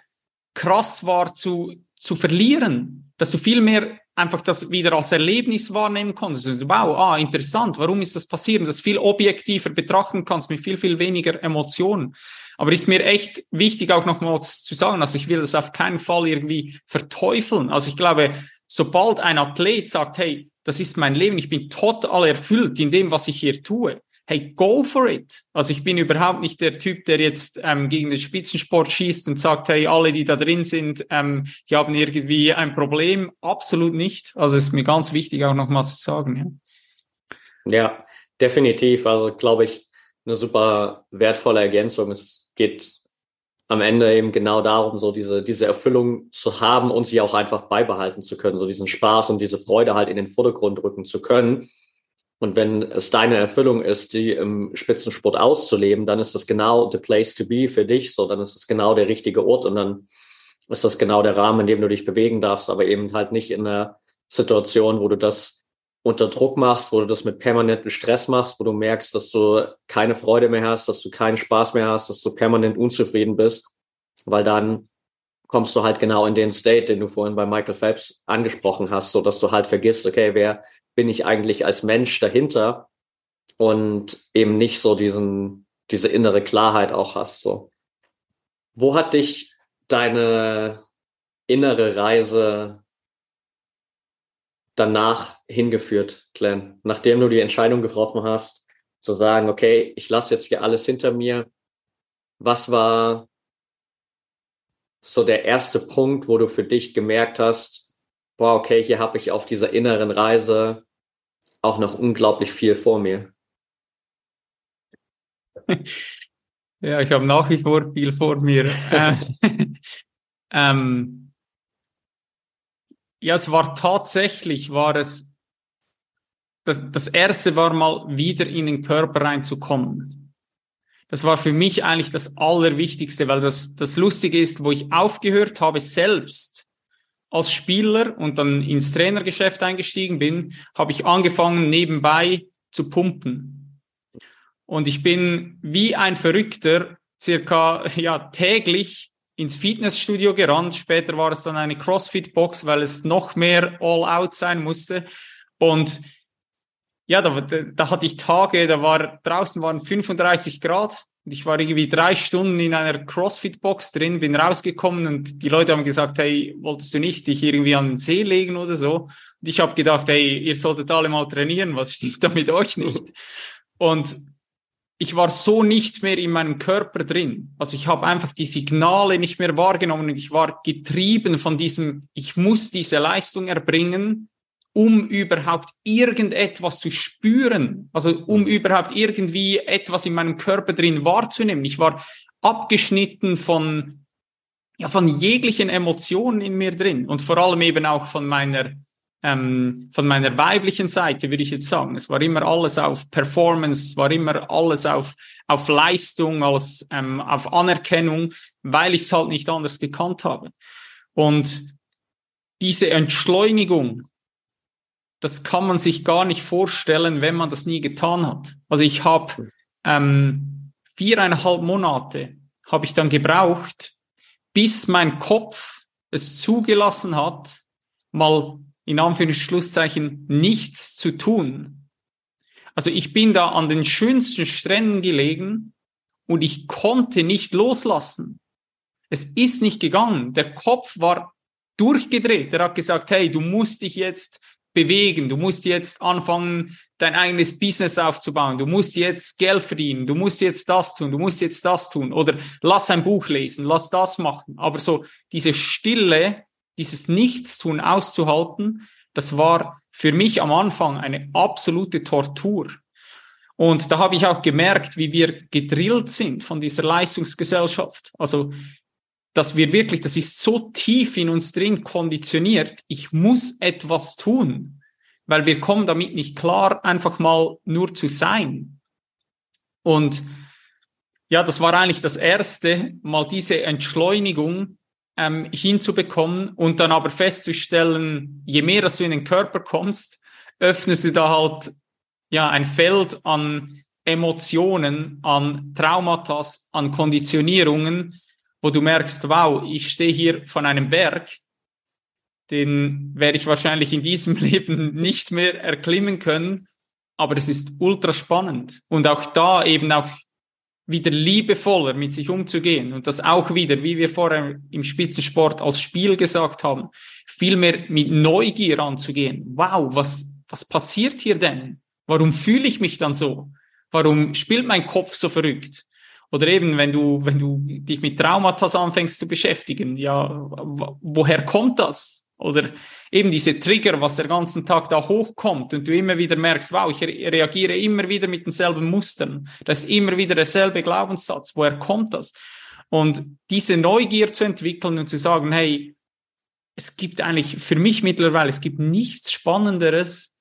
krass war zu, zu verlieren, dass du vielmehr einfach das wieder als Erlebnis wahrnehmen konntest. Also, wow, ah, interessant, warum ist das passiert? Das viel objektiver betrachten kannst, mit viel, viel weniger Emotionen. Aber ist mir echt wichtig, auch nochmals zu sagen, also ich will das auf keinen Fall irgendwie verteufeln. Also ich glaube, sobald ein Athlet sagt, hey, das ist mein Leben, ich bin total erfüllt in dem, was ich hier tue, hey, go for it. Also ich bin überhaupt nicht der Typ, der jetzt ähm, gegen den Spitzensport schießt und sagt, hey, alle, die da drin sind, ähm, die haben irgendwie ein Problem. Absolut nicht. Also ist mir ganz wichtig, auch nochmals zu sagen. Ja, ja definitiv. Also glaube ich, eine super wertvolle Ergänzung. Es geht am Ende eben genau darum, so diese, diese Erfüllung zu haben und sie auch einfach beibehalten zu können, so diesen Spaß und diese Freude halt in den Vordergrund rücken zu können und wenn es deine Erfüllung ist, die im Spitzensport auszuleben, dann ist das genau the place to be für dich. So, dann ist es genau der richtige Ort und dann ist das genau der Rahmen, in dem du dich bewegen darfst, aber eben halt nicht in einer Situation, wo du das unter Druck machst, wo du das mit permanentem Stress machst, wo du merkst, dass du keine Freude mehr hast, dass du keinen Spaß mehr hast, dass du permanent unzufrieden bist, weil dann kommst du halt genau in den State, den du vorhin bei Michael Phelps angesprochen hast, so dass du halt vergisst, okay, wer bin ich eigentlich als Mensch dahinter und eben nicht so diesen, diese innere Klarheit auch hast. So. Wo hat dich deine innere Reise danach hingeführt, Glenn? Nachdem du die Entscheidung getroffen hast, zu sagen, okay, ich lasse jetzt hier alles hinter mir. Was war so der erste Punkt, wo du für dich gemerkt hast, boah, okay, hier habe ich auf dieser inneren Reise auch noch unglaublich viel vor mir. Ja, ich habe nach wie vor viel vor mir. Äh, ähm, ja, es war tatsächlich, war es, das, das erste war mal wieder in den Körper reinzukommen. Das war für mich eigentlich das Allerwichtigste, weil das, das Lustige ist, wo ich aufgehört habe, selbst als Spieler und dann ins Trainergeschäft eingestiegen bin, habe ich angefangen, nebenbei zu pumpen. Und ich bin wie ein Verrückter circa ja, täglich ins Fitnessstudio gerannt. Später war es dann eine CrossFit-Box, weil es noch mehr All-Out sein musste. Und ja, da, da hatte ich Tage, da war draußen waren 35 Grad ich war irgendwie drei Stunden in einer CrossFit-Box drin, bin rausgekommen und die Leute haben gesagt, hey, wolltest du nicht dich irgendwie an den See legen oder so? Und ich habe gedacht, hey, ihr solltet alle mal trainieren, was stimmt da mit euch nicht? Und ich war so nicht mehr in meinem Körper drin. Also ich habe einfach die Signale nicht mehr wahrgenommen und ich war getrieben von diesem, ich muss diese Leistung erbringen, um überhaupt irgendetwas zu spüren, also um überhaupt irgendwie etwas in meinem Körper drin wahrzunehmen. Ich war abgeschnitten von, ja, von jeglichen Emotionen in mir drin und vor allem eben auch von meiner ähm, von meiner weiblichen Seite würde ich jetzt sagen, es war immer alles auf Performance, es war immer alles auf, auf Leistung, als, ähm, auf Anerkennung, weil ich es halt nicht anders gekannt habe. Und diese Entschleunigung, das kann man sich gar nicht vorstellen, wenn man das nie getan hat. Also ich habe ähm, viereinhalb Monate habe ich dann gebraucht, bis mein Kopf es zugelassen hat, mal in Anführungszeichen nichts zu tun. Also ich bin da an den schönsten Stränden gelegen und ich konnte nicht loslassen. Es ist nicht gegangen. Der Kopf war durchgedreht. Er hat gesagt, hey, du musst dich jetzt bewegen. Du musst jetzt anfangen, dein eigenes Business aufzubauen. Du musst jetzt Geld verdienen. Du musst jetzt das tun. Du musst jetzt das tun. Oder lass ein Buch lesen. Lass das machen. Aber so diese Stille, dieses Nichtstun auszuhalten, das war für mich am Anfang eine absolute Tortur. Und da habe ich auch gemerkt, wie wir gedrillt sind von dieser Leistungsgesellschaft. Also, dass wir wirklich, das ist so tief in uns drin konditioniert, ich muss etwas tun, weil wir kommen damit nicht klar, einfach mal nur zu sein. Und ja, das war eigentlich das erste, mal diese Entschleunigung ähm, hinzubekommen und dann aber festzustellen, je mehr dass du in den Körper kommst, öffnest du da halt ja ein Feld an Emotionen, an Traumata, an Konditionierungen, wo du merkst, wow, ich stehe hier von einem Berg, den werde ich wahrscheinlich in diesem Leben nicht mehr erklimmen können, aber es ist ultra spannend. Und auch da eben auch wieder liebevoller mit sich umzugehen und das auch wieder, wie wir vorher im Spitzensport als Spiel gesagt haben, viel mehr mit Neugier anzugehen. Wow, was, was passiert hier denn? Warum fühle ich mich dann so? Warum spielt mein Kopf so verrückt? Oder eben, wenn du, wenn du dich mit Traumata anfängst zu beschäftigen, ja, woher kommt das? Oder eben diese Trigger, was der ganzen Tag da hochkommt und du immer wieder merkst, wow, ich reagiere immer wieder mit denselben Mustern. Das ist immer wieder derselbe Glaubenssatz. Woher kommt das? Und diese Neugier zu entwickeln und zu sagen, hey, es gibt eigentlich für mich mittlerweile, es gibt nichts Spannenderes,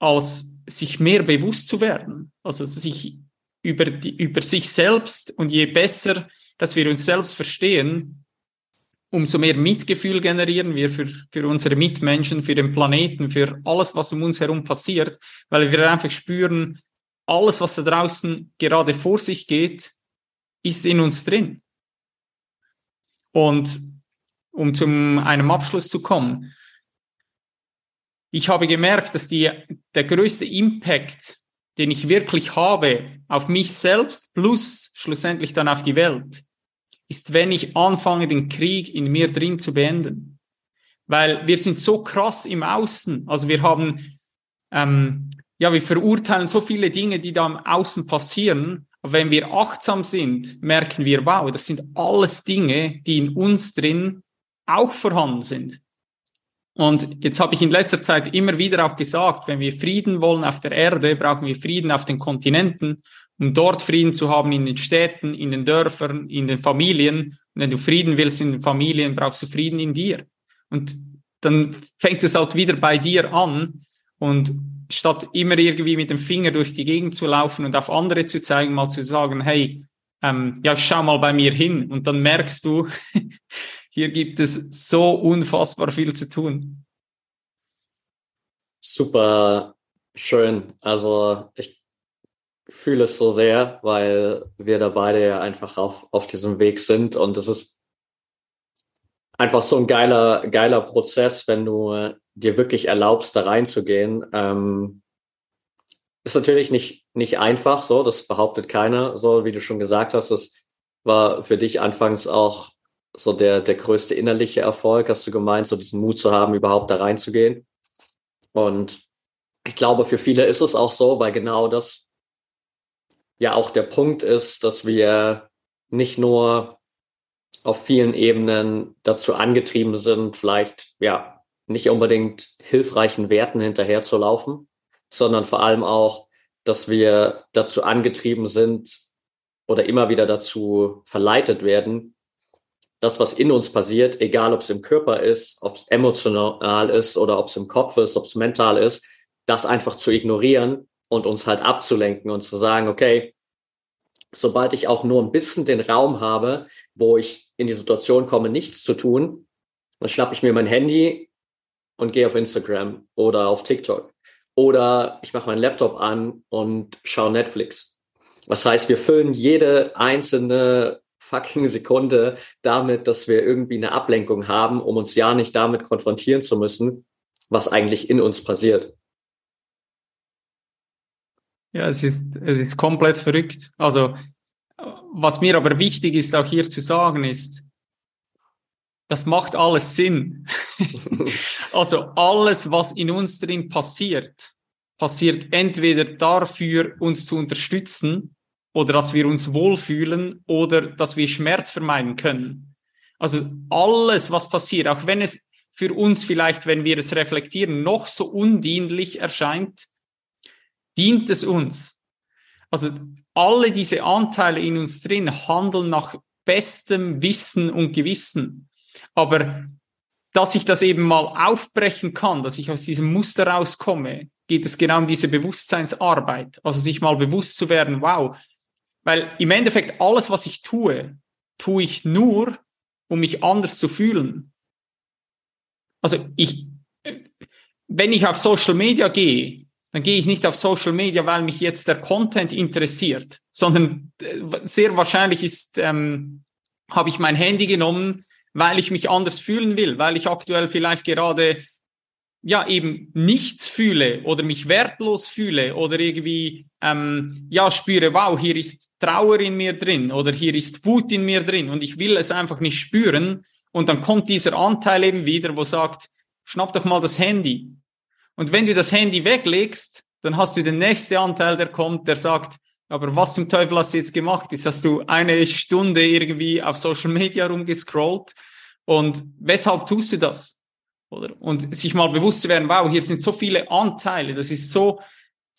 als sich mehr bewusst zu werden. Also sich über, die, über sich selbst und je besser, dass wir uns selbst verstehen, umso mehr Mitgefühl generieren wir für, für unsere Mitmenschen, für den Planeten, für alles, was um uns herum passiert, weil wir einfach spüren, alles, was da draußen gerade vor sich geht, ist in uns drin. Und um zu einem Abschluss zu kommen, ich habe gemerkt, dass die, der größte Impact, den ich wirklich habe auf mich selbst plus schlussendlich dann auf die Welt, ist, wenn ich anfange, den Krieg in mir drin zu beenden. Weil wir sind so krass im Außen. Also wir haben, ähm, ja, wir verurteilen so viele Dinge, die da im Außen passieren. Aber wenn wir achtsam sind, merken wir, wow, das sind alles Dinge, die in uns drin auch vorhanden sind. Und jetzt habe ich in letzter Zeit immer wieder auch gesagt, wenn wir Frieden wollen auf der Erde, brauchen wir Frieden auf den Kontinenten um dort Frieden zu haben in den Städten, in den Dörfern, in den Familien. Und wenn du Frieden willst in den Familien, brauchst du Frieden in dir. Und dann fängt es halt wieder bei dir an. Und statt immer irgendwie mit dem Finger durch die Gegend zu laufen und auf andere zu zeigen, mal zu sagen, hey, ähm, ja, schau mal bei mir hin. Und dann merkst du, hier gibt es so unfassbar viel zu tun. Super schön. Also ich fühle es so sehr, weil wir da beide ja einfach auf, auf diesem Weg sind und es ist einfach so ein geiler, geiler Prozess, wenn du dir wirklich erlaubst, da reinzugehen. Ähm, ist natürlich nicht, nicht einfach, so, das behauptet keiner, so wie du schon gesagt hast, das war für dich anfangs auch so der, der größte innerliche Erfolg, hast du gemeint, so diesen Mut zu haben, überhaupt da reinzugehen. Und ich glaube, für viele ist es auch so, weil genau das ja auch der Punkt ist, dass wir nicht nur auf vielen Ebenen dazu angetrieben sind, vielleicht ja nicht unbedingt hilfreichen Werten hinterherzulaufen, sondern vor allem auch, dass wir dazu angetrieben sind oder immer wieder dazu verleitet werden, das, was in uns passiert, egal ob es im Körper ist, ob es emotional ist oder ob es im Kopf ist, ob es mental ist, das einfach zu ignorieren und uns halt abzulenken und zu sagen, okay, sobald ich auch nur ein bisschen den Raum habe, wo ich in die Situation komme, nichts zu tun, dann schnappe ich mir mein Handy und gehe auf Instagram oder auf TikTok. Oder ich mache meinen Laptop an und schaue Netflix. Was heißt, wir füllen jede einzelne fucking Sekunde damit, dass wir irgendwie eine Ablenkung haben, um uns ja nicht damit konfrontieren zu müssen, was eigentlich in uns passiert. Ja, es ist, es ist komplett verrückt. Also, was mir aber wichtig ist, auch hier zu sagen, ist, das macht alles Sinn. also alles, was in uns drin passiert, passiert entweder dafür, uns zu unterstützen oder dass wir uns wohlfühlen oder dass wir Schmerz vermeiden können. Also alles, was passiert, auch wenn es für uns vielleicht, wenn wir es reflektieren, noch so undienlich erscheint, dient es uns. Also alle diese Anteile in uns drin handeln nach bestem Wissen und Gewissen. Aber dass ich das eben mal aufbrechen kann, dass ich aus diesem Muster rauskomme, geht es genau um diese Bewusstseinsarbeit. Also sich mal bewusst zu werden, wow, weil im Endeffekt alles, was ich tue, tue ich nur, um mich anders zu fühlen. Also ich, wenn ich auf Social Media gehe, dann gehe ich nicht auf Social Media, weil mich jetzt der Content interessiert, sondern äh, sehr wahrscheinlich ist, ähm, habe ich mein Handy genommen, weil ich mich anders fühlen will, weil ich aktuell vielleicht gerade ja eben nichts fühle oder mich wertlos fühle oder irgendwie ähm, ja spüre, wow, hier ist Trauer in mir drin oder hier ist Wut in mir drin und ich will es einfach nicht spüren und dann kommt dieser Anteil eben wieder, wo sagt, schnapp doch mal das Handy. Und wenn du das Handy weglegst, dann hast du den nächsten Anteil, der kommt, der sagt, aber was zum Teufel hast du jetzt gemacht? Jetzt hast du eine Stunde irgendwie auf Social Media rumgescrollt und weshalb tust du das? Oder? Und sich mal bewusst zu werden, wow, hier sind so viele Anteile, das ist so,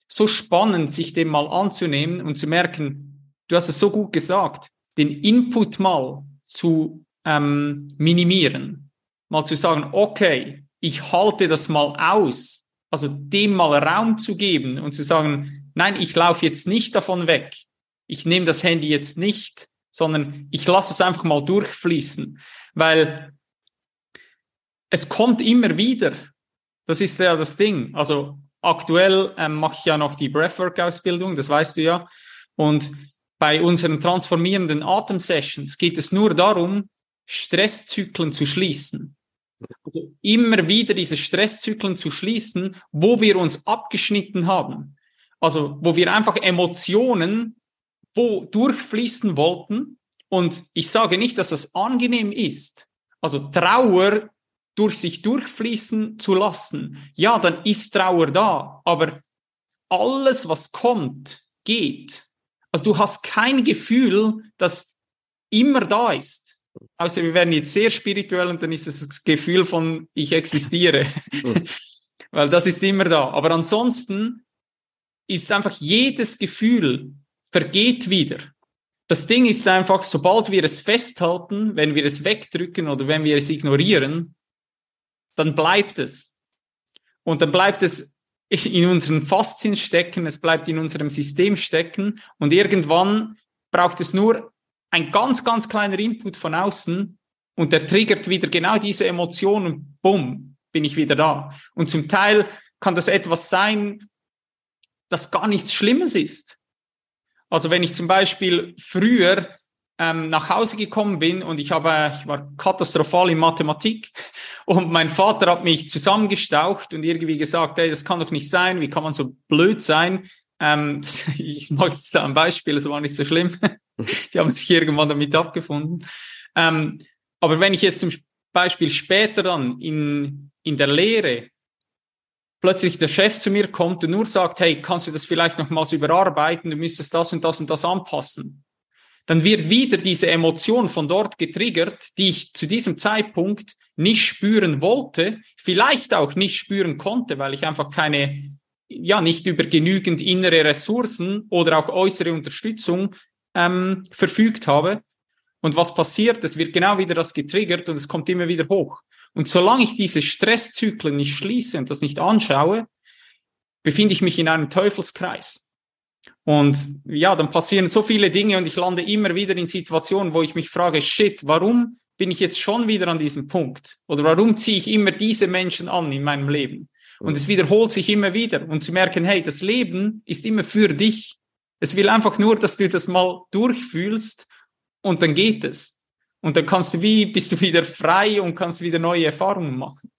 so spannend, sich dem mal anzunehmen und zu merken, du hast es so gut gesagt, den Input mal zu ähm, minimieren, mal zu sagen, okay, ich halte das mal aus, also dem mal Raum zu geben und zu sagen, nein, ich laufe jetzt nicht davon weg, ich nehme das Handy jetzt nicht, sondern ich lasse es einfach mal durchfließen, weil es kommt immer wieder. Das ist ja das Ding. Also aktuell ähm, mache ich ja noch die Breathwork-Ausbildung, das weißt du ja. Und bei unseren transformierenden Atemsessions geht es nur darum, Stresszyklen zu schließen. Also immer wieder diese Stresszyklen zu schließen, wo wir uns abgeschnitten haben. Also wo wir einfach Emotionen wo durchfließen wollten. Und ich sage nicht, dass das angenehm ist. Also Trauer durch sich durchfließen zu lassen, ja, dann ist Trauer da, aber alles, was kommt, geht. Also du hast kein Gefühl, das immer da ist. Außer wir werden jetzt sehr spirituell und dann ist es das Gefühl von ich existiere. Weil das ist immer da. Aber ansonsten ist einfach jedes Gefühl vergeht wieder. Das Ding ist einfach, sobald wir es festhalten, wenn wir es wegdrücken oder wenn wir es ignorieren, dann bleibt es. Und dann bleibt es in unseren Faszien stecken, es bleibt in unserem System stecken und irgendwann braucht es nur ein ganz, ganz kleiner Input von außen und der triggert wieder genau diese Emotion und bumm, bin ich wieder da. Und zum Teil kann das etwas sein, das gar nichts Schlimmes ist. Also wenn ich zum Beispiel früher ähm, nach Hause gekommen bin und ich habe, ich war katastrophal in Mathematik und mein Vater hat mich zusammengestaucht und irgendwie gesagt, hey, das kann doch nicht sein, wie kann man so blöd sein? Ähm, ich mache jetzt da ein Beispiel, es war nicht so schlimm. Die haben sich irgendwann damit abgefunden. Ähm, aber wenn ich jetzt zum Beispiel später dann in, in der Lehre plötzlich der Chef zu mir kommt und nur sagt, hey, kannst du das vielleicht nochmals überarbeiten, du müsstest das und das und das anpassen. Dann wird wieder diese Emotion von dort getriggert, die ich zu diesem Zeitpunkt nicht spüren wollte, vielleicht auch nicht spüren konnte, weil ich einfach keine, ja, nicht über genügend innere Ressourcen oder auch äußere Unterstützung ähm, verfügt habe. Und was passiert? Es wird genau wieder das getriggert und es kommt immer wieder hoch. Und solange ich diese Stresszyklen nicht schließe und das nicht anschaue, befinde ich mich in einem Teufelskreis. Und ja, dann passieren so viele Dinge und ich lande immer wieder in Situationen, wo ich mich frage, shit, warum bin ich jetzt schon wieder an diesem Punkt? Oder warum ziehe ich immer diese Menschen an in meinem Leben? Und es wiederholt sich immer wieder. Und zu merken, hey, das Leben ist immer für dich. Es will einfach nur, dass du das mal durchfühlst und dann geht es. Und dann kannst du wie, bist du wieder frei und kannst wieder neue Erfahrungen machen.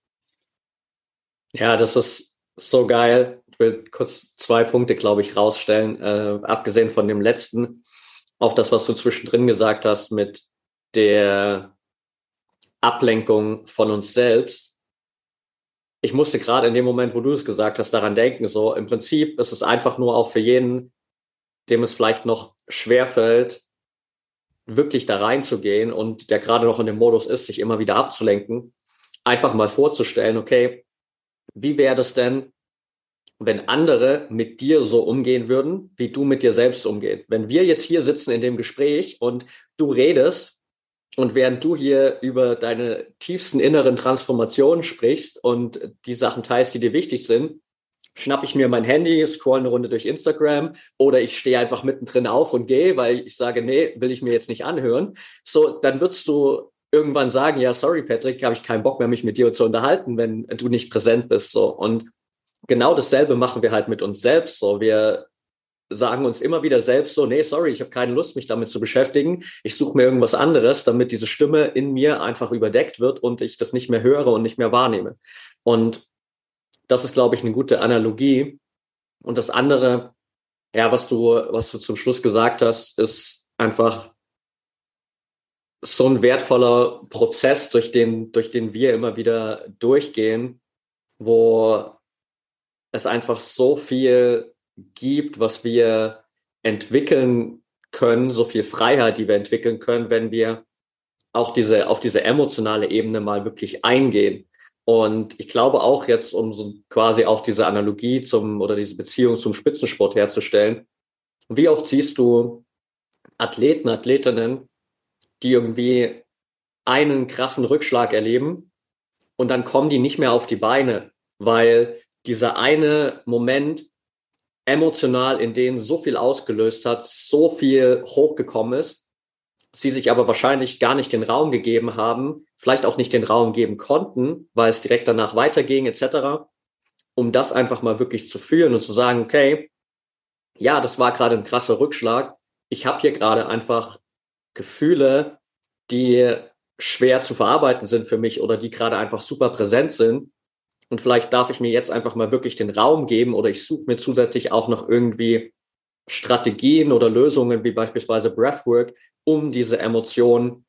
Ja, das ist so geil. Will kurz zwei Punkte, glaube ich, rausstellen. Äh, abgesehen von dem letzten, auch das, was du zwischendrin gesagt hast mit der Ablenkung von uns selbst. Ich musste gerade in dem Moment, wo du es gesagt hast, daran denken, so im Prinzip ist es einfach nur auch für jeden, dem es vielleicht noch schwerfällt, wirklich da reinzugehen und der gerade noch in dem Modus ist, sich immer wieder abzulenken, einfach mal vorzustellen, okay, wie wäre das denn, wenn andere mit dir so umgehen würden, wie du mit dir selbst umgehst? Wenn wir jetzt hier sitzen in dem Gespräch und du redest und während du hier über deine tiefsten inneren Transformationen sprichst und die Sachen teilst, die dir wichtig sind, schnapp ich mir mein Handy, scroll eine Runde durch Instagram oder ich stehe einfach mittendrin auf und gehe, weil ich sage, nee, will ich mir jetzt nicht anhören. So, dann würdest du irgendwann sagen, ja, sorry, Patrick, habe ich keinen Bock mehr, mich mit dir zu unterhalten, wenn du nicht präsent bist. So. Und genau dasselbe machen wir halt mit uns selbst. So, wir sagen uns immer wieder selbst so, nee, sorry, ich habe keine Lust, mich damit zu beschäftigen. Ich suche mir irgendwas anderes, damit diese Stimme in mir einfach überdeckt wird und ich das nicht mehr höre und nicht mehr wahrnehme. Und das ist, glaube ich, eine gute Analogie. Und das andere, ja, was du, was du zum Schluss gesagt hast, ist einfach so ein wertvoller Prozess, durch den, durch den wir immer wieder durchgehen, wo es einfach so viel gibt, was wir entwickeln können, so viel Freiheit, die wir entwickeln können, wenn wir auch diese, auf diese emotionale Ebene mal wirklich eingehen. Und ich glaube auch jetzt, um so quasi auch diese Analogie zum oder diese Beziehung zum Spitzensport herzustellen, wie oft siehst du Athleten, Athletinnen, die irgendwie einen krassen Rückschlag erleben und dann kommen die nicht mehr auf die Beine, weil dieser eine Moment emotional in denen so viel ausgelöst hat, so viel hochgekommen ist, sie sich aber wahrscheinlich gar nicht den Raum gegeben haben, vielleicht auch nicht den Raum geben konnten, weil es direkt danach weiterging etc., um das einfach mal wirklich zu fühlen und zu sagen, okay, ja, das war gerade ein krasser Rückschlag. Ich habe hier gerade einfach Gefühle, die schwer zu verarbeiten sind für mich oder die gerade einfach super präsent sind. Und vielleicht darf ich mir jetzt einfach mal wirklich den Raum geben oder ich suche mir zusätzlich auch noch irgendwie Strategien oder Lösungen wie beispielsweise Breathwork, um diese Emotionen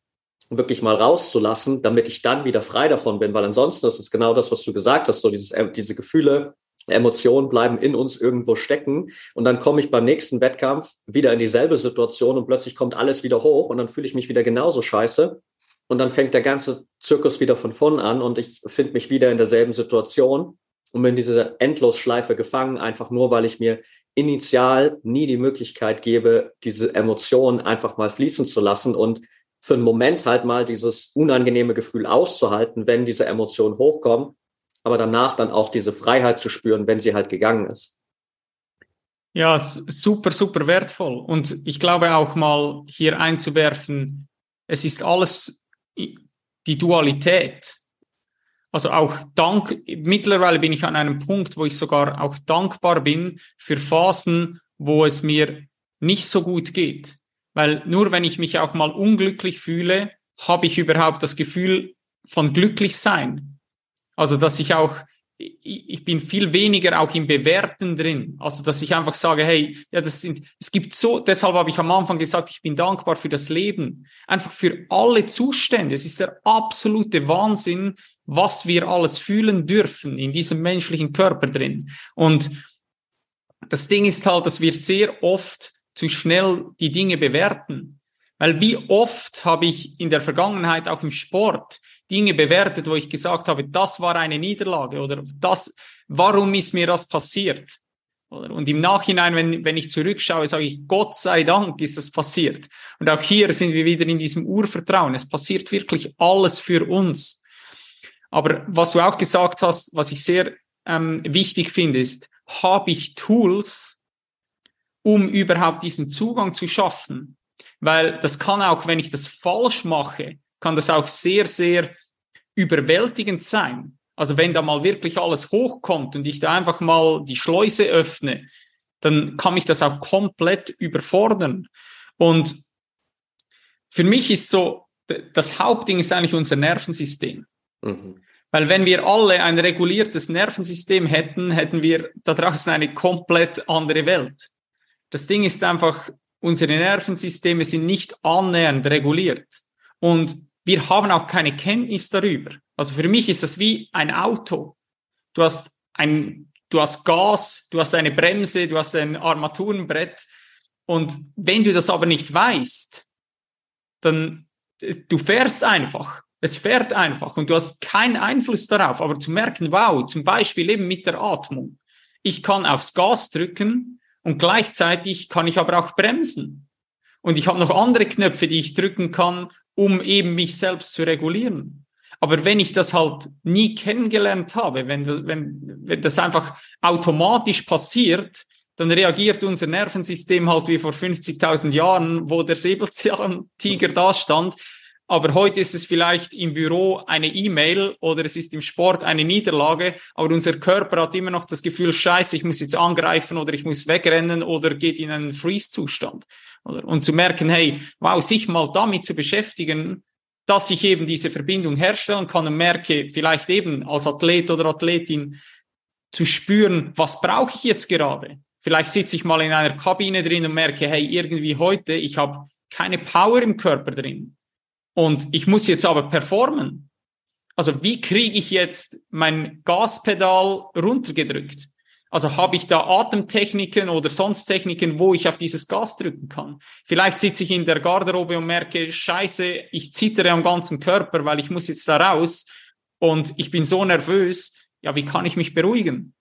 wirklich mal rauszulassen, damit ich dann wieder frei davon bin, weil ansonsten ist es genau das, was du gesagt hast, so dieses, äh, diese Gefühle, Emotionen bleiben in uns irgendwo stecken. Und dann komme ich beim nächsten Wettkampf wieder in dieselbe Situation und plötzlich kommt alles wieder hoch und dann fühle ich mich wieder genauso scheiße und dann fängt der ganze Zirkus wieder von vorn an und ich finde mich wieder in derselben Situation und bin in diese Endlosschleife gefangen, einfach nur, weil ich mir initial nie die Möglichkeit gebe, diese Emotionen einfach mal fließen zu lassen und für einen Moment halt mal dieses unangenehme Gefühl auszuhalten, wenn diese Emotionen hochkommen, aber danach dann auch diese Freiheit zu spüren, wenn sie halt gegangen ist. Ja, super, super wertvoll. Und ich glaube auch mal hier einzuwerfen, es ist alles die Dualität. Also auch dank, mittlerweile bin ich an einem Punkt, wo ich sogar auch dankbar bin für Phasen, wo es mir nicht so gut geht. Weil nur wenn ich mich auch mal unglücklich fühle, habe ich überhaupt das Gefühl von glücklich sein. Also dass ich auch, ich bin viel weniger auch im Bewerten drin. Also dass ich einfach sage, hey, ja, das sind, es gibt so, deshalb habe ich am Anfang gesagt, ich bin dankbar für das Leben. Einfach für alle Zustände. Es ist der absolute Wahnsinn, was wir alles fühlen dürfen in diesem menschlichen Körper drin. Und das Ding ist halt, dass wir sehr oft zu schnell die Dinge bewerten. Weil wie oft habe ich in der Vergangenheit auch im Sport Dinge bewertet, wo ich gesagt habe, das war eine Niederlage oder das, warum ist mir das passiert? Und im Nachhinein, wenn, wenn ich zurückschaue, sage ich, Gott sei Dank ist das passiert. Und auch hier sind wir wieder in diesem Urvertrauen. Es passiert wirklich alles für uns. Aber was du auch gesagt hast, was ich sehr ähm, wichtig finde, ist, habe ich Tools, um überhaupt diesen Zugang zu schaffen? Weil das kann auch, wenn ich das falsch mache, kann das auch sehr, sehr überwältigend sein. Also wenn da mal wirklich alles hochkommt und ich da einfach mal die Schleuse öffne, dann kann mich das auch komplett überfordern. Und für mich ist so, das Hauptding ist eigentlich unser Nervensystem. Mhm. Weil wenn wir alle ein reguliertes Nervensystem hätten, hätten wir da draußen eine komplett andere Welt. Das Ding ist einfach, unsere Nervensysteme sind nicht annähernd reguliert. Und wir haben auch keine Kenntnis darüber. Also für mich ist das wie ein Auto. Du hast ein, du hast Gas, du hast eine Bremse, du hast ein Armaturenbrett. Und wenn du das aber nicht weißt, dann du fährst einfach. Es fährt einfach und du hast keinen Einfluss darauf. Aber zu merken, wow, zum Beispiel eben mit der Atmung. Ich kann aufs Gas drücken und gleichzeitig kann ich aber auch bremsen. Und ich habe noch andere Knöpfe, die ich drücken kann, um eben mich selbst zu regulieren. Aber wenn ich das halt nie kennengelernt habe, wenn, wenn, wenn das einfach automatisch passiert, dann reagiert unser Nervensystem halt wie vor 50.000 Jahren, wo der Säbelzahntiger da stand aber heute ist es vielleicht im Büro eine E-Mail oder es ist im Sport eine Niederlage, aber unser Körper hat immer noch das Gefühl, scheiße, ich muss jetzt angreifen oder ich muss wegrennen oder geht in einen Freeze-Zustand. Und zu merken, hey, wow, sich mal damit zu beschäftigen, dass ich eben diese Verbindung herstellen kann und merke, vielleicht eben als Athlet oder Athletin zu spüren, was brauche ich jetzt gerade? Vielleicht sitze ich mal in einer Kabine drin und merke, hey, irgendwie heute, ich habe keine Power im Körper drin. Und ich muss jetzt aber performen. Also wie kriege ich jetzt mein Gaspedal runtergedrückt? Also habe ich da Atemtechniken oder sonst Techniken, wo ich auf dieses Gas drücken kann? Vielleicht sitze ich in der Garderobe und merke, scheiße, ich zittere am ganzen Körper, weil ich muss jetzt da raus und ich bin so nervös. Ja, wie kann ich mich beruhigen?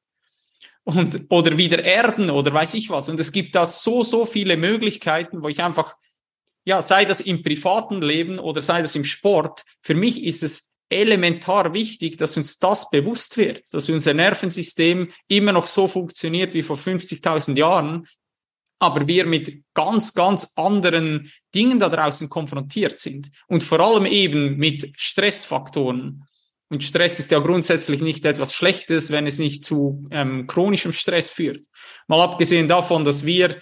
Und, oder wieder erden oder weiß ich was. Und es gibt da so, so viele Möglichkeiten, wo ich einfach ja, sei das im privaten Leben oder sei das im Sport, für mich ist es elementar wichtig, dass uns das bewusst wird, dass unser Nervensystem immer noch so funktioniert wie vor 50.000 Jahren, aber wir mit ganz, ganz anderen Dingen da draußen konfrontiert sind und vor allem eben mit Stressfaktoren. Und Stress ist ja grundsätzlich nicht etwas Schlechtes, wenn es nicht zu ähm, chronischem Stress führt. Mal abgesehen davon, dass wir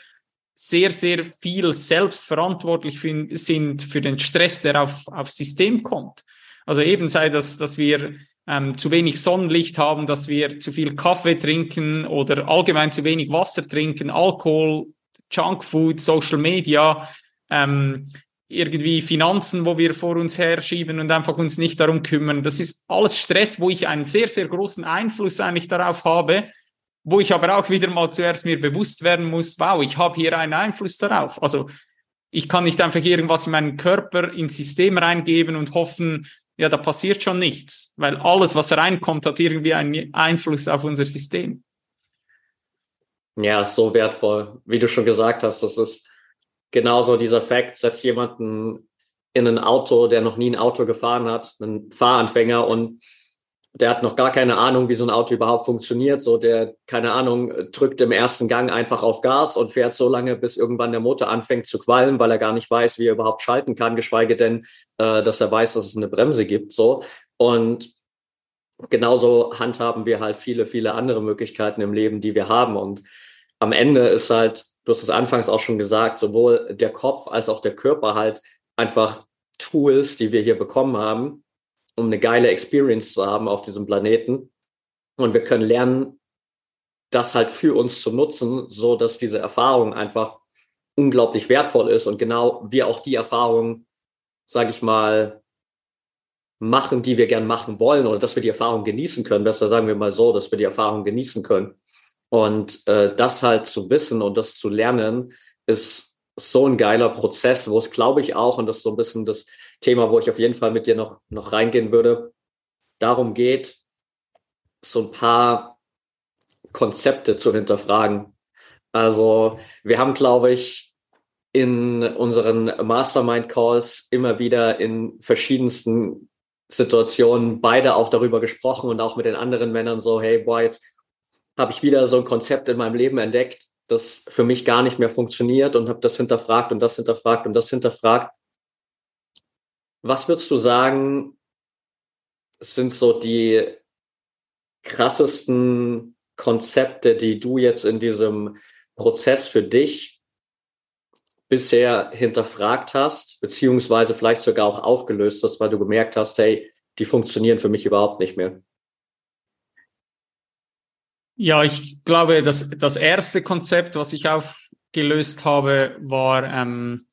sehr, sehr viel selbst verantwortlich für, sind für den Stress, der auf, aufs System kommt. Also eben sei das, dass wir ähm, zu wenig Sonnenlicht haben, dass wir zu viel Kaffee trinken oder allgemein zu wenig Wasser trinken, Alkohol, Junkfood, Social Media, ähm, irgendwie Finanzen, wo wir vor uns herschieben und einfach uns nicht darum kümmern. Das ist alles Stress, wo ich einen sehr, sehr großen Einfluss eigentlich darauf habe, wo ich aber auch wieder mal zuerst mir bewusst werden muss, wow, ich habe hier einen Einfluss darauf. Also ich kann nicht einfach irgendwas in meinen Körper ins System reingeben und hoffen, ja, da passiert schon nichts, weil alles, was reinkommt, hat irgendwie einen Einfluss auf unser System. Ja, so wertvoll. Wie du schon gesagt hast, das ist genauso dieser Fakt, setzt jemanden in ein Auto, der noch nie ein Auto gefahren hat, einen Fahranfänger und der hat noch gar keine Ahnung, wie so ein Auto überhaupt funktioniert. So, der, keine Ahnung, drückt im ersten Gang einfach auf Gas und fährt so lange, bis irgendwann der Motor anfängt zu qualmen, weil er gar nicht weiß, wie er überhaupt schalten kann, geschweige denn, äh, dass er weiß, dass es eine Bremse gibt. So. Und genauso handhaben wir halt viele, viele andere Möglichkeiten im Leben, die wir haben. Und am Ende ist halt, du hast es anfangs auch schon gesagt, sowohl der Kopf als auch der Körper halt einfach Tools, die wir hier bekommen haben, um eine geile Experience zu haben auf diesem Planeten. Und wir können lernen, das halt für uns zu nutzen, so dass diese Erfahrung einfach unglaublich wertvoll ist und genau wir auch die Erfahrung, sage ich mal, machen, die wir gern machen wollen oder dass wir die Erfahrung genießen können. Besser sagen wir mal so, dass wir die Erfahrung genießen können. Und äh, das halt zu wissen und das zu lernen, ist so ein geiler Prozess, wo es, glaube ich, auch, und das ist so ein bisschen das Thema, wo ich auf jeden Fall mit dir noch, noch reingehen würde, darum geht, so ein paar Konzepte zu hinterfragen. Also wir haben, glaube ich, in unseren Mastermind Calls immer wieder in verschiedensten Situationen beide auch darüber gesprochen und auch mit den anderen Männern so, hey, boy, jetzt habe ich wieder so ein Konzept in meinem Leben entdeckt, das für mich gar nicht mehr funktioniert und habe das hinterfragt und das hinterfragt und das hinterfragt. Was würdest du sagen, sind so die krassesten Konzepte, die du jetzt in diesem Prozess für dich bisher hinterfragt hast, beziehungsweise vielleicht sogar auch aufgelöst hast, weil du gemerkt hast, hey, die funktionieren für mich überhaupt nicht mehr? Ja, ich glaube, das, das erste Konzept, was ich aufgelöst habe, war, ähm,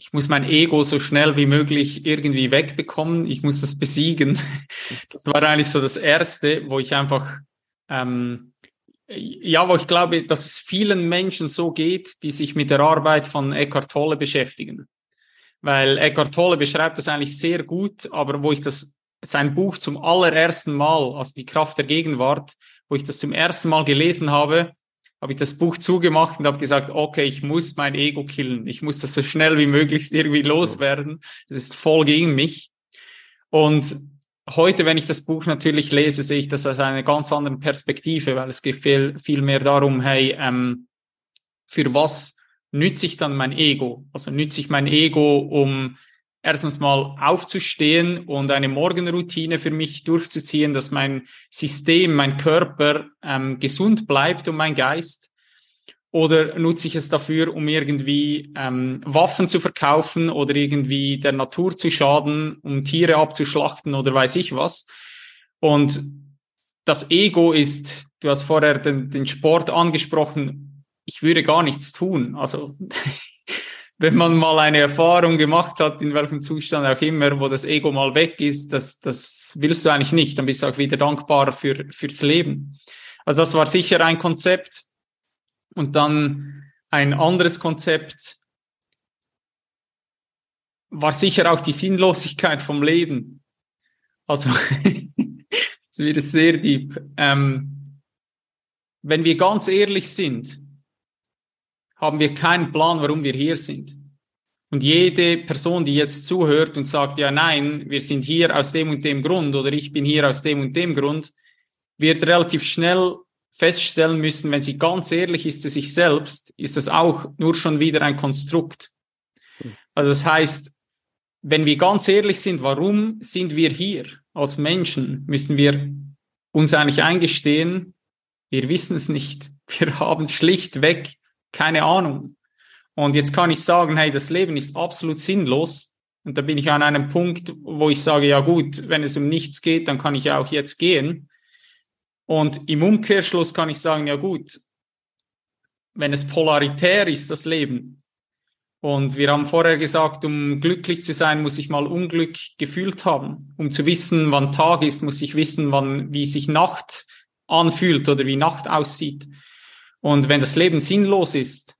ich muss mein Ego so schnell wie möglich irgendwie wegbekommen. Ich muss das besiegen. Das war eigentlich so das Erste, wo ich einfach, ähm, ja, wo ich glaube, dass es vielen Menschen so geht, die sich mit der Arbeit von Eckhart Tolle beschäftigen. Weil Eckhart Tolle beschreibt das eigentlich sehr gut, aber wo ich das, sein Buch zum allerersten Mal, also die Kraft der Gegenwart, wo ich das zum ersten Mal gelesen habe, habe ich das Buch zugemacht und habe gesagt, okay, ich muss mein Ego killen. Ich muss das so schnell wie möglichst irgendwie loswerden. Das ist voll gegen mich. Und heute, wenn ich das Buch natürlich lese, sehe ich das aus einer ganz anderen Perspektive, weil es geht viel, viel mehr darum, hey, ähm, für was nütze ich dann mein Ego? Also nütze ich mein Ego, um erstens mal aufzustehen und eine Morgenroutine für mich durchzuziehen, dass mein System, mein Körper ähm, gesund bleibt und mein Geist? Oder nutze ich es dafür, um irgendwie ähm, Waffen zu verkaufen oder irgendwie der Natur zu schaden, um Tiere abzuschlachten oder weiß ich was? Und das Ego ist, du hast vorher den, den Sport angesprochen, ich würde gar nichts tun. Also wenn man mal eine Erfahrung gemacht hat, in welchem Zustand auch immer, wo das Ego mal weg ist, das, das willst du eigentlich nicht. Dann bist du auch wieder dankbar für, fürs Leben. Also das war sicher ein Konzept. Und dann ein anderes Konzept war sicher auch die Sinnlosigkeit vom Leben. Also, es wird sehr deep. Ähm, wenn wir ganz ehrlich sind, haben wir keinen Plan, warum wir hier sind. Und jede Person, die jetzt zuhört und sagt, ja, nein, wir sind hier aus dem und dem Grund oder ich bin hier aus dem und dem Grund, wird relativ schnell feststellen müssen, wenn sie ganz ehrlich ist zu sich selbst, ist das auch nur schon wieder ein Konstrukt. Also das heißt, wenn wir ganz ehrlich sind, warum sind wir hier als Menschen, müssen wir uns eigentlich eingestehen, wir wissen es nicht. Wir haben schlichtweg keine Ahnung. Und jetzt kann ich sagen, hey, das Leben ist absolut sinnlos. Und da bin ich an einem Punkt, wo ich sage, ja gut, wenn es um nichts geht, dann kann ich ja auch jetzt gehen. Und im Umkehrschluss kann ich sagen, ja gut, wenn es polaritär ist, das Leben. Und wir haben vorher gesagt, um glücklich zu sein, muss ich mal Unglück gefühlt haben. Um zu wissen, wann Tag ist, muss ich wissen, wann, wie sich Nacht anfühlt oder wie Nacht aussieht. Und wenn das Leben sinnlos ist,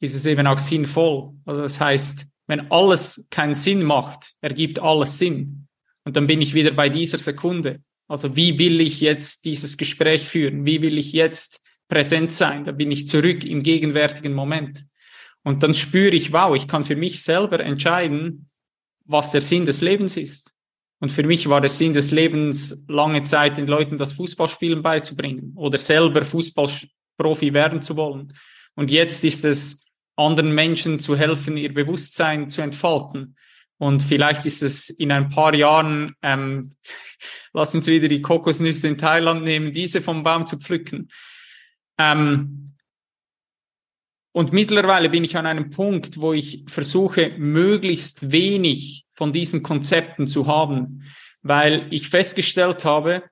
ist es eben auch sinnvoll. Also das heißt, wenn alles keinen Sinn macht, ergibt alles Sinn. Und dann bin ich wieder bei dieser Sekunde. Also wie will ich jetzt dieses Gespräch führen? Wie will ich jetzt präsent sein? Da bin ich zurück im gegenwärtigen Moment. Und dann spüre ich, wow, ich kann für mich selber entscheiden, was der Sinn des Lebens ist. Und für mich war der Sinn des Lebens lange Zeit den Leuten das Fußballspielen beizubringen oder selber Fußballprofi werden zu wollen. Und jetzt ist es anderen Menschen zu helfen, ihr Bewusstsein zu entfalten. Und vielleicht ist es in ein paar Jahren, ähm, lass uns wieder die Kokosnüsse in Thailand nehmen, diese vom Baum zu pflücken. Ähm, und mittlerweile bin ich an einem Punkt, wo ich versuche, möglichst wenig von diesen Konzepten zu haben, weil ich festgestellt habe,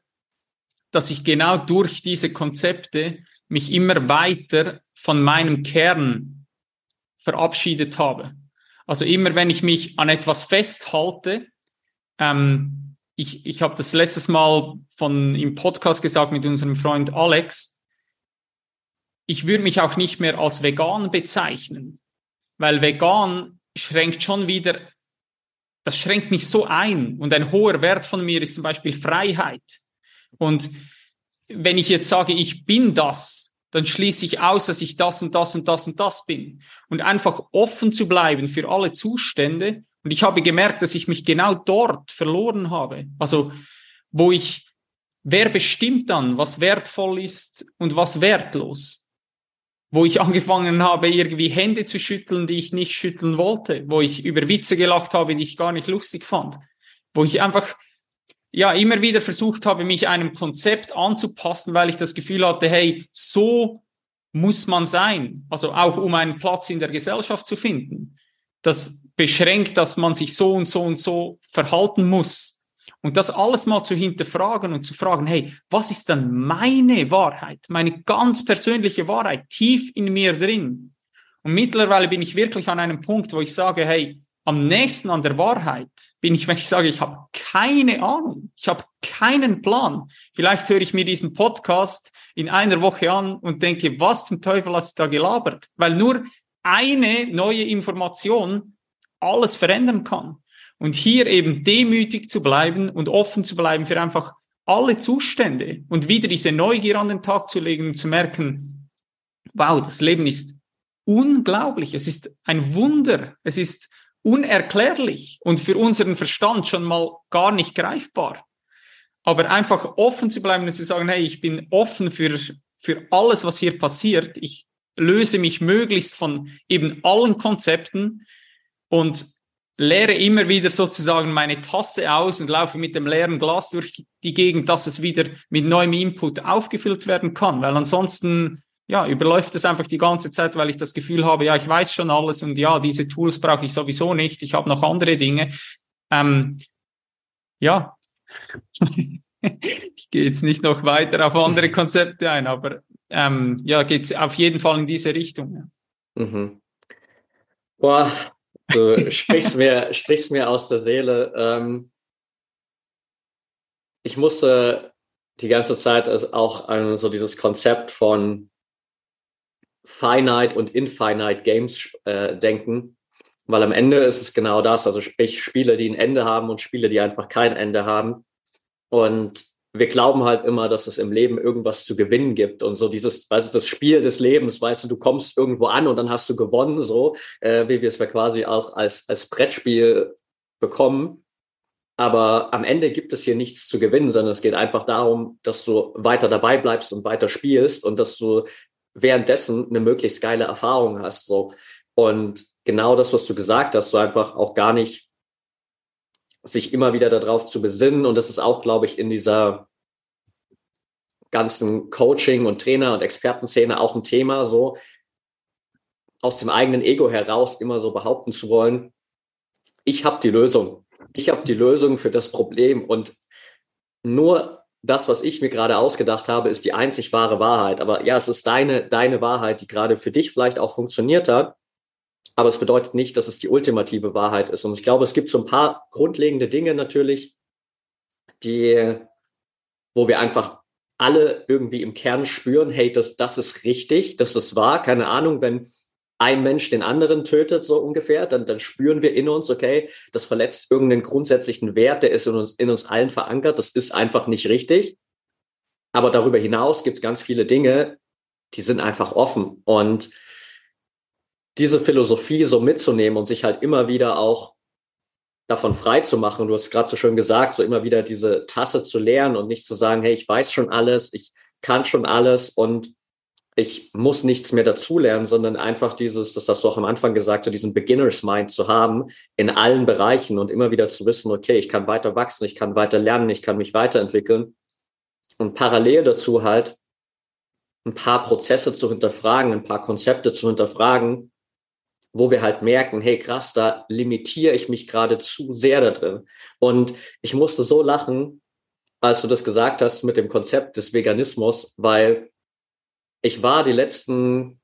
dass ich genau durch diese Konzepte mich immer weiter von meinem Kern verabschiedet habe. Also immer wenn ich mich an etwas festhalte, ähm, ich, ich habe das letztes Mal von im Podcast gesagt mit unserem Freund Alex, ich würde mich auch nicht mehr als vegan bezeichnen, weil vegan schränkt schon wieder, das schränkt mich so ein. Und ein hoher Wert von mir ist zum Beispiel Freiheit. Und wenn ich jetzt sage, ich bin das, dann schließe ich aus, dass ich das und das und das und das bin. Und einfach offen zu bleiben für alle Zustände. Und ich habe gemerkt, dass ich mich genau dort verloren habe. Also, wo ich, wer bestimmt dann, was wertvoll ist und was wertlos? Wo ich angefangen habe, irgendwie Hände zu schütteln, die ich nicht schütteln wollte, wo ich über Witze gelacht habe, die ich gar nicht lustig fand, wo ich einfach ja immer wieder versucht habe, mich einem Konzept anzupassen, weil ich das Gefühl hatte, hey, so muss man sein, also auch um einen Platz in der Gesellschaft zu finden. Das beschränkt, dass man sich so und so und so verhalten muss. Und das alles mal zu hinterfragen und zu fragen, hey, was ist dann meine Wahrheit, meine ganz persönliche Wahrheit tief in mir drin? Und mittlerweile bin ich wirklich an einem Punkt, wo ich sage, hey, am nächsten an der Wahrheit bin ich, wenn ich sage, ich habe keine Ahnung, ich habe keinen Plan. Vielleicht höre ich mir diesen Podcast in einer Woche an und denke, was zum Teufel hast du da gelabert? Weil nur eine neue Information alles verändern kann. Und hier eben demütig zu bleiben und offen zu bleiben für einfach alle Zustände und wieder diese Neugier an den Tag zu legen und zu merken, wow, das Leben ist unglaublich. Es ist ein Wunder. Es ist unerklärlich und für unseren Verstand schon mal gar nicht greifbar. Aber einfach offen zu bleiben und zu sagen, hey, ich bin offen für, für alles, was hier passiert. Ich löse mich möglichst von eben allen Konzepten und leere immer wieder sozusagen meine Tasse aus und laufe mit dem leeren Glas durch die Gegend, dass es wieder mit neuem Input aufgefüllt werden kann, weil ansonsten ja, überläuft es einfach die ganze Zeit, weil ich das Gefühl habe, ja, ich weiß schon alles und ja, diese Tools brauche ich sowieso nicht, ich habe noch andere Dinge. Ähm, ja, ich gehe jetzt nicht noch weiter auf andere Konzepte ein, aber ähm, ja, geht es auf jeden Fall in diese Richtung. Mhm. Boah, Du sprichst mir, sprichst mir aus der Seele. Ähm, ich musste die ganze Zeit auch an so dieses Konzept von Finite und Infinite Games äh, denken, weil am Ende ist es genau das, also sprich Spiele, die ein Ende haben und Spiele, die einfach kein Ende haben. Und wir glauben halt immer, dass es im Leben irgendwas zu gewinnen gibt und so dieses, weißt du, das Spiel des Lebens, weißt du, du kommst irgendwo an und dann hast du gewonnen, so äh, wie wir es quasi auch als als Brettspiel bekommen. Aber am Ende gibt es hier nichts zu gewinnen, sondern es geht einfach darum, dass du weiter dabei bleibst und weiter spielst und dass du währenddessen eine möglichst geile Erfahrung hast. So und genau das, was du gesagt hast, so einfach auch gar nicht sich immer wieder darauf zu besinnen. Und das ist auch, glaube ich, in dieser ganzen Coaching- und Trainer- und Expertenszene auch ein Thema, so aus dem eigenen Ego heraus immer so behaupten zu wollen, ich habe die Lösung. Ich habe die Lösung für das Problem und nur das, was ich mir gerade ausgedacht habe, ist die einzig wahre Wahrheit. Aber ja, es ist deine, deine Wahrheit, die gerade für dich vielleicht auch funktioniert hat aber es bedeutet nicht, dass es die ultimative Wahrheit ist. Und ich glaube, es gibt so ein paar grundlegende Dinge natürlich, die, wo wir einfach alle irgendwie im Kern spüren, hey, das, das ist richtig, das ist wahr. Keine Ahnung, wenn ein Mensch den anderen tötet, so ungefähr, dann, dann spüren wir in uns, okay, das verletzt irgendeinen grundsätzlichen Wert, der ist in uns, in uns allen verankert, das ist einfach nicht richtig. Aber darüber hinaus gibt es ganz viele Dinge, die sind einfach offen. Und diese Philosophie so mitzunehmen und sich halt immer wieder auch davon frei zu machen. Du hast gerade so schön gesagt, so immer wieder diese Tasse zu lernen und nicht zu sagen, hey, ich weiß schon alles, ich kann schon alles und ich muss nichts mehr dazulernen, sondern einfach dieses, das hast du auch am Anfang gesagt, so diesen Beginners Mind zu haben in allen Bereichen und immer wieder zu wissen, okay, ich kann weiter wachsen, ich kann weiter lernen, ich kann mich weiterentwickeln und parallel dazu halt ein paar Prozesse zu hinterfragen, ein paar Konzepte zu hinterfragen, wo wir halt merken, hey krass, da limitiere ich mich gerade zu sehr da drin. Und ich musste so lachen, als du das gesagt hast mit dem Konzept des Veganismus, weil ich war die letzten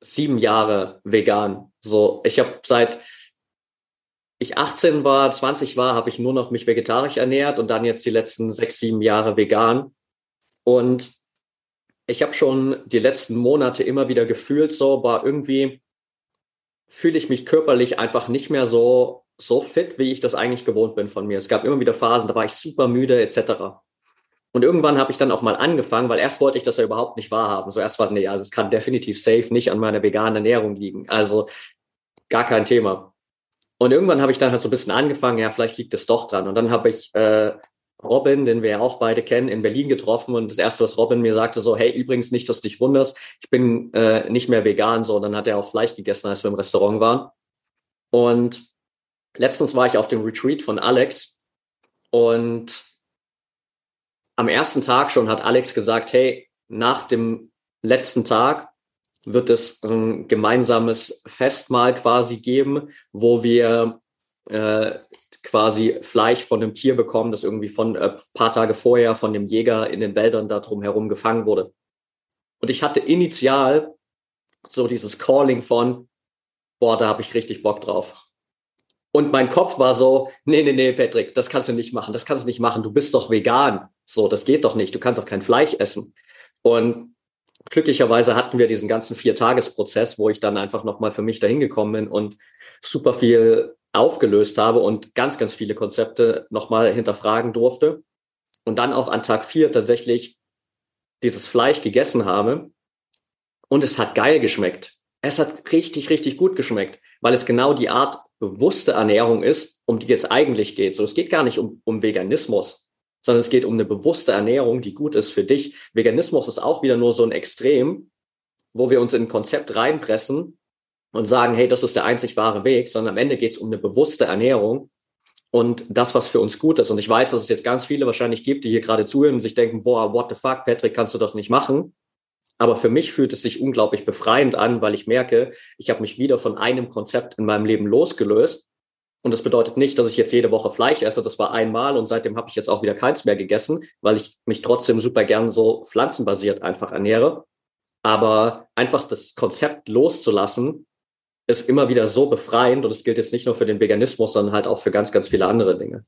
sieben Jahre vegan. So, ich habe seit ich 18 war, 20 war, habe ich nur noch mich vegetarisch ernährt und dann jetzt die letzten sechs, sieben Jahre vegan. Und ich habe schon die letzten Monate immer wieder gefühlt, so war irgendwie fühle ich mich körperlich einfach nicht mehr so so fit, wie ich das eigentlich gewohnt bin von mir. Es gab immer wieder Phasen, da war ich super müde etc. Und irgendwann habe ich dann auch mal angefangen, weil erst wollte ich das ja überhaupt nicht wahrhaben. So erst war es, nee, also es kann definitiv safe nicht an meiner veganen Ernährung liegen. Also gar kein Thema. Und irgendwann habe ich dann halt so ein bisschen angefangen, ja, vielleicht liegt es doch dran. Und dann habe ich äh, Robin, den wir ja auch beide kennen, in Berlin getroffen. Und das Erste, was Robin mir sagte, so, hey, übrigens nicht, dass du dich wunderst, ich bin äh, nicht mehr vegan. So, dann hat er auch Fleisch gegessen, als wir im Restaurant waren. Und letztens war ich auf dem Retreat von Alex und am ersten Tag schon hat Alex gesagt, hey, nach dem letzten Tag wird es ein gemeinsames Festmahl quasi geben, wo wir äh, quasi Fleisch von einem Tier bekommen, das irgendwie von äh, paar Tage vorher von dem Jäger in den Wäldern da drumherum gefangen wurde. Und ich hatte initial so dieses Calling von, boah, da habe ich richtig Bock drauf. Und mein Kopf war so, nee, nee, nee, Patrick, das kannst du nicht machen, das kannst du nicht machen, du bist doch vegan. So, das geht doch nicht, du kannst doch kein Fleisch essen. Und glücklicherweise hatten wir diesen ganzen Vier-Tages-Prozess, wo ich dann einfach nochmal für mich dahin gekommen bin und super viel aufgelöst habe und ganz, ganz viele Konzepte nochmal hinterfragen durfte. Und dann auch an Tag vier tatsächlich dieses Fleisch gegessen habe. Und es hat geil geschmeckt. Es hat richtig, richtig gut geschmeckt, weil es genau die Art bewusste Ernährung ist, um die es eigentlich geht. So, es geht gar nicht um, um Veganismus, sondern es geht um eine bewusste Ernährung, die gut ist für dich. Veganismus ist auch wieder nur so ein Extrem, wo wir uns in ein Konzept reinpressen und sagen, hey, das ist der einzig wahre Weg, sondern am Ende geht es um eine bewusste Ernährung und das, was für uns gut ist. Und ich weiß, dass es jetzt ganz viele wahrscheinlich gibt, die hier gerade zuhören und sich denken, boah, what the fuck, Patrick, kannst du doch nicht machen. Aber für mich fühlt es sich unglaublich befreiend an, weil ich merke, ich habe mich wieder von einem Konzept in meinem Leben losgelöst. Und das bedeutet nicht, dass ich jetzt jede Woche Fleisch esse. Das war einmal und seitdem habe ich jetzt auch wieder keins mehr gegessen, weil ich mich trotzdem super gern so pflanzenbasiert einfach ernähre. Aber einfach das Konzept loszulassen, ist immer wieder so befreiend und es gilt jetzt nicht nur für den Veganismus, sondern halt auch für ganz, ganz viele andere Dinge.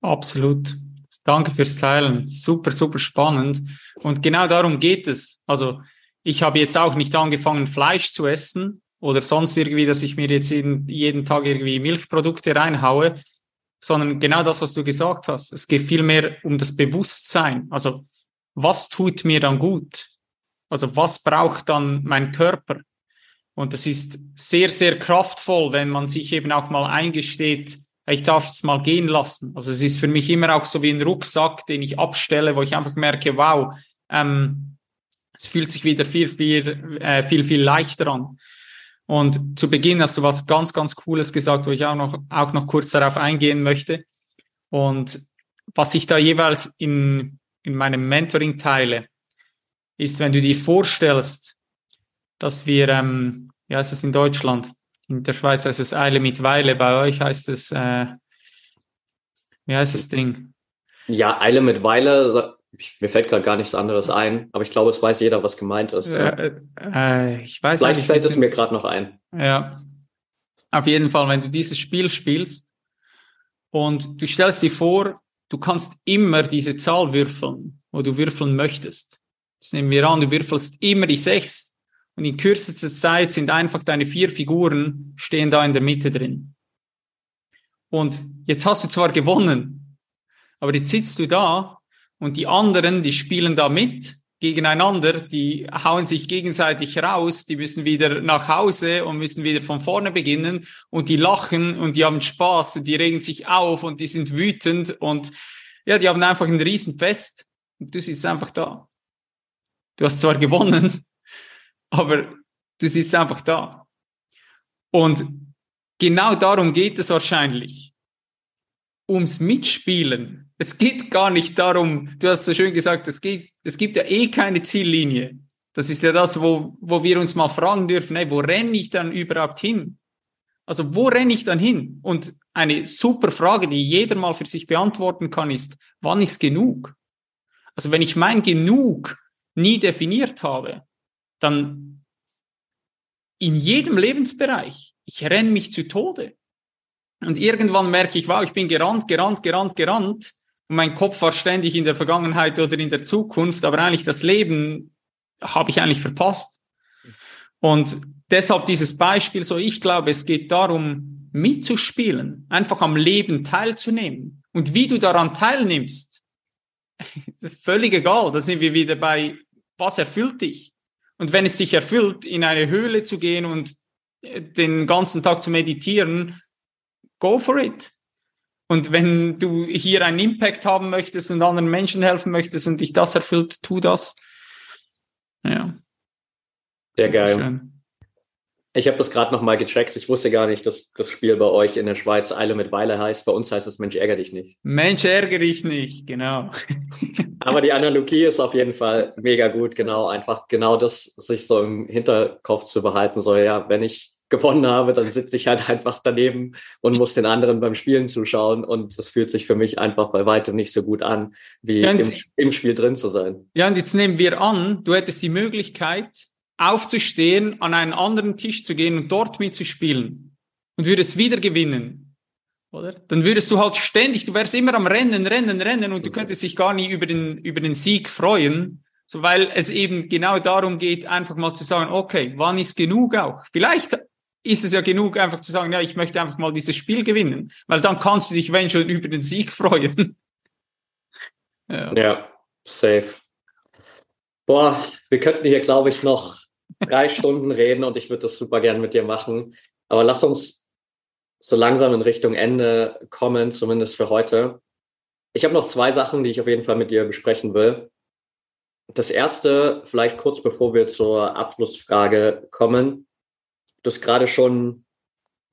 Absolut. Danke fürs Teilen. Super, super spannend. Und genau darum geht es. Also ich habe jetzt auch nicht angefangen, Fleisch zu essen oder sonst irgendwie, dass ich mir jetzt jeden, jeden Tag irgendwie Milchprodukte reinhaue, sondern genau das, was du gesagt hast. Es geht vielmehr um das Bewusstsein. Also was tut mir dann gut? Also was braucht dann mein Körper? Und das ist sehr, sehr kraftvoll, wenn man sich eben auch mal eingesteht, ich darf es mal gehen lassen. Also es ist für mich immer auch so wie ein Rucksack, den ich abstelle, wo ich einfach merke, wow, ähm, es fühlt sich wieder viel, viel, äh, viel, viel leichter an. Und zu Beginn hast du was ganz, ganz Cooles gesagt, wo ich auch noch, auch noch kurz darauf eingehen möchte. Und was ich da jeweils in, in meinem Mentoring teile, ist, wenn du dir vorstellst, dass wir, ähm, wie heißt es in Deutschland? In der Schweiz heißt es Eile mit Weile, bei euch heißt es, äh, wie heißt das Ding? Ja, Eile mit Weile, mir fällt gerade gar nichts anderes ein, aber ich glaube, es weiß jeder, was gemeint ist. Äh, äh, ich weiß Vielleicht fällt es mir gerade noch ein. Ja. Auf jeden Fall, wenn du dieses Spiel spielst und du stellst dir vor, du kannst immer diese Zahl würfeln, wo du würfeln möchtest. Jetzt nehmen wir an, du würfelst immer die 6 und in kürzester Zeit sind einfach deine vier Figuren stehen da in der Mitte drin. Und jetzt hast du zwar gewonnen, aber jetzt sitzt du da und die anderen, die spielen da mit gegeneinander, die hauen sich gegenseitig raus, die müssen wieder nach Hause und müssen wieder von vorne beginnen und die lachen und die haben Spaß und die regen sich auf und die sind wütend und ja, die haben einfach ein Riesenfest und du sitzt einfach da. Du hast zwar gewonnen, aber du sitzt einfach da. Und genau darum geht es wahrscheinlich. Ums Mitspielen. Es geht gar nicht darum, du hast so schön gesagt, es, geht, es gibt ja eh keine Ziellinie. Das ist ja das, wo, wo wir uns mal fragen dürfen, hey, wo renne ich dann überhaupt hin? Also wo renne ich dann hin? Und eine super Frage, die jeder mal für sich beantworten kann, ist, wann ist genug? Also wenn ich mein Genug nie definiert habe, dann in jedem Lebensbereich, ich renne mich zu Tode. Und irgendwann merke ich, wow, ich bin gerannt, gerannt, gerannt, gerannt. Und mein Kopf war ständig in der Vergangenheit oder in der Zukunft, aber eigentlich das Leben habe ich eigentlich verpasst. Und deshalb dieses Beispiel so, ich glaube, es geht darum, mitzuspielen, einfach am Leben teilzunehmen. Und wie du daran teilnimmst, völlig egal, da sind wir wieder bei, was erfüllt dich? Und wenn es sich erfüllt, in eine Höhle zu gehen und äh, den ganzen Tag zu meditieren, go for it. Und wenn du hier einen Impact haben möchtest und anderen Menschen helfen möchtest und dich das erfüllt, tu das. Ja. Sehr geil. Schön. Ich habe das gerade nochmal gecheckt. Ich wusste gar nicht, dass das Spiel bei euch in der Schweiz Eile mit Weile heißt. Bei uns heißt es Mensch, ärgere dich nicht. Mensch, ärgere dich nicht, genau. Aber die Analogie ist auf jeden Fall mega gut, genau. Einfach genau das sich so im Hinterkopf zu behalten. So, ja, wenn ich gewonnen habe, dann sitze ich halt einfach daneben und muss den anderen beim Spielen zuschauen. Und das fühlt sich für mich einfach bei weitem nicht so gut an, wie ja, im, im Spiel drin zu sein. Ja, und jetzt nehmen wir an, du hättest die Möglichkeit, aufzustehen, an einen anderen Tisch zu gehen und dort mitzuspielen und würdest wieder gewinnen, oder? Dann würdest du halt ständig, du wärst immer am Rennen, Rennen, Rennen und du könntest dich gar nicht über den, über den Sieg freuen, so weil es eben genau darum geht, einfach mal zu sagen, okay, wann ist genug auch? Vielleicht ist es ja genug, einfach zu sagen, ja, ich möchte einfach mal dieses Spiel gewinnen, weil dann kannst du dich, wenn schon, über den Sieg freuen. ja. ja, safe. Boah, wir könnten hier, glaube ich, noch drei Stunden reden und ich würde das super gern mit dir machen. Aber lass uns so langsam in Richtung Ende kommen, zumindest für heute. Ich habe noch zwei Sachen, die ich auf jeden Fall mit dir besprechen will. Das erste, vielleicht kurz bevor wir zur Abschlussfrage kommen. Du hast gerade schon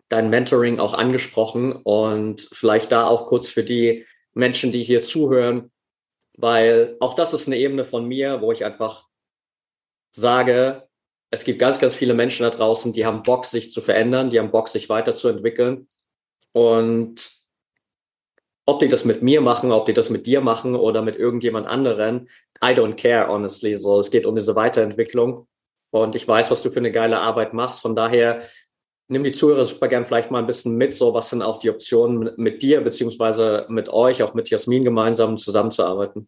dein Mentoring auch angesprochen und vielleicht da auch kurz für die Menschen, die hier zuhören, weil auch das ist eine Ebene von mir, wo ich einfach sage, es gibt ganz, ganz viele Menschen da draußen, die haben Bock, sich zu verändern, die haben Bock, sich weiterzuentwickeln. Und ob die das mit mir machen, ob die das mit dir machen oder mit irgendjemand anderen, I don't care, honestly. So, es geht um diese Weiterentwicklung. Und ich weiß, was du für eine geile Arbeit machst. Von daher nimm die Zuhörer super gern vielleicht mal ein bisschen mit. So, was sind auch die Optionen mit dir beziehungsweise mit euch, auch mit Jasmin gemeinsam zusammenzuarbeiten?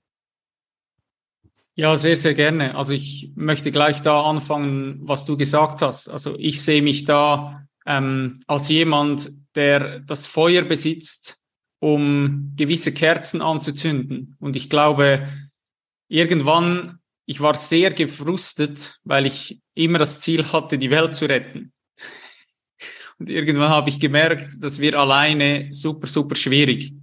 Ja, sehr, sehr gerne. Also ich möchte gleich da anfangen, was du gesagt hast. Also ich sehe mich da ähm, als jemand, der das Feuer besitzt, um gewisse Kerzen anzuzünden. Und ich glaube, irgendwann, ich war sehr gefrustet, weil ich immer das Ziel hatte, die Welt zu retten. Und irgendwann habe ich gemerkt, das wird alleine super, super schwierig.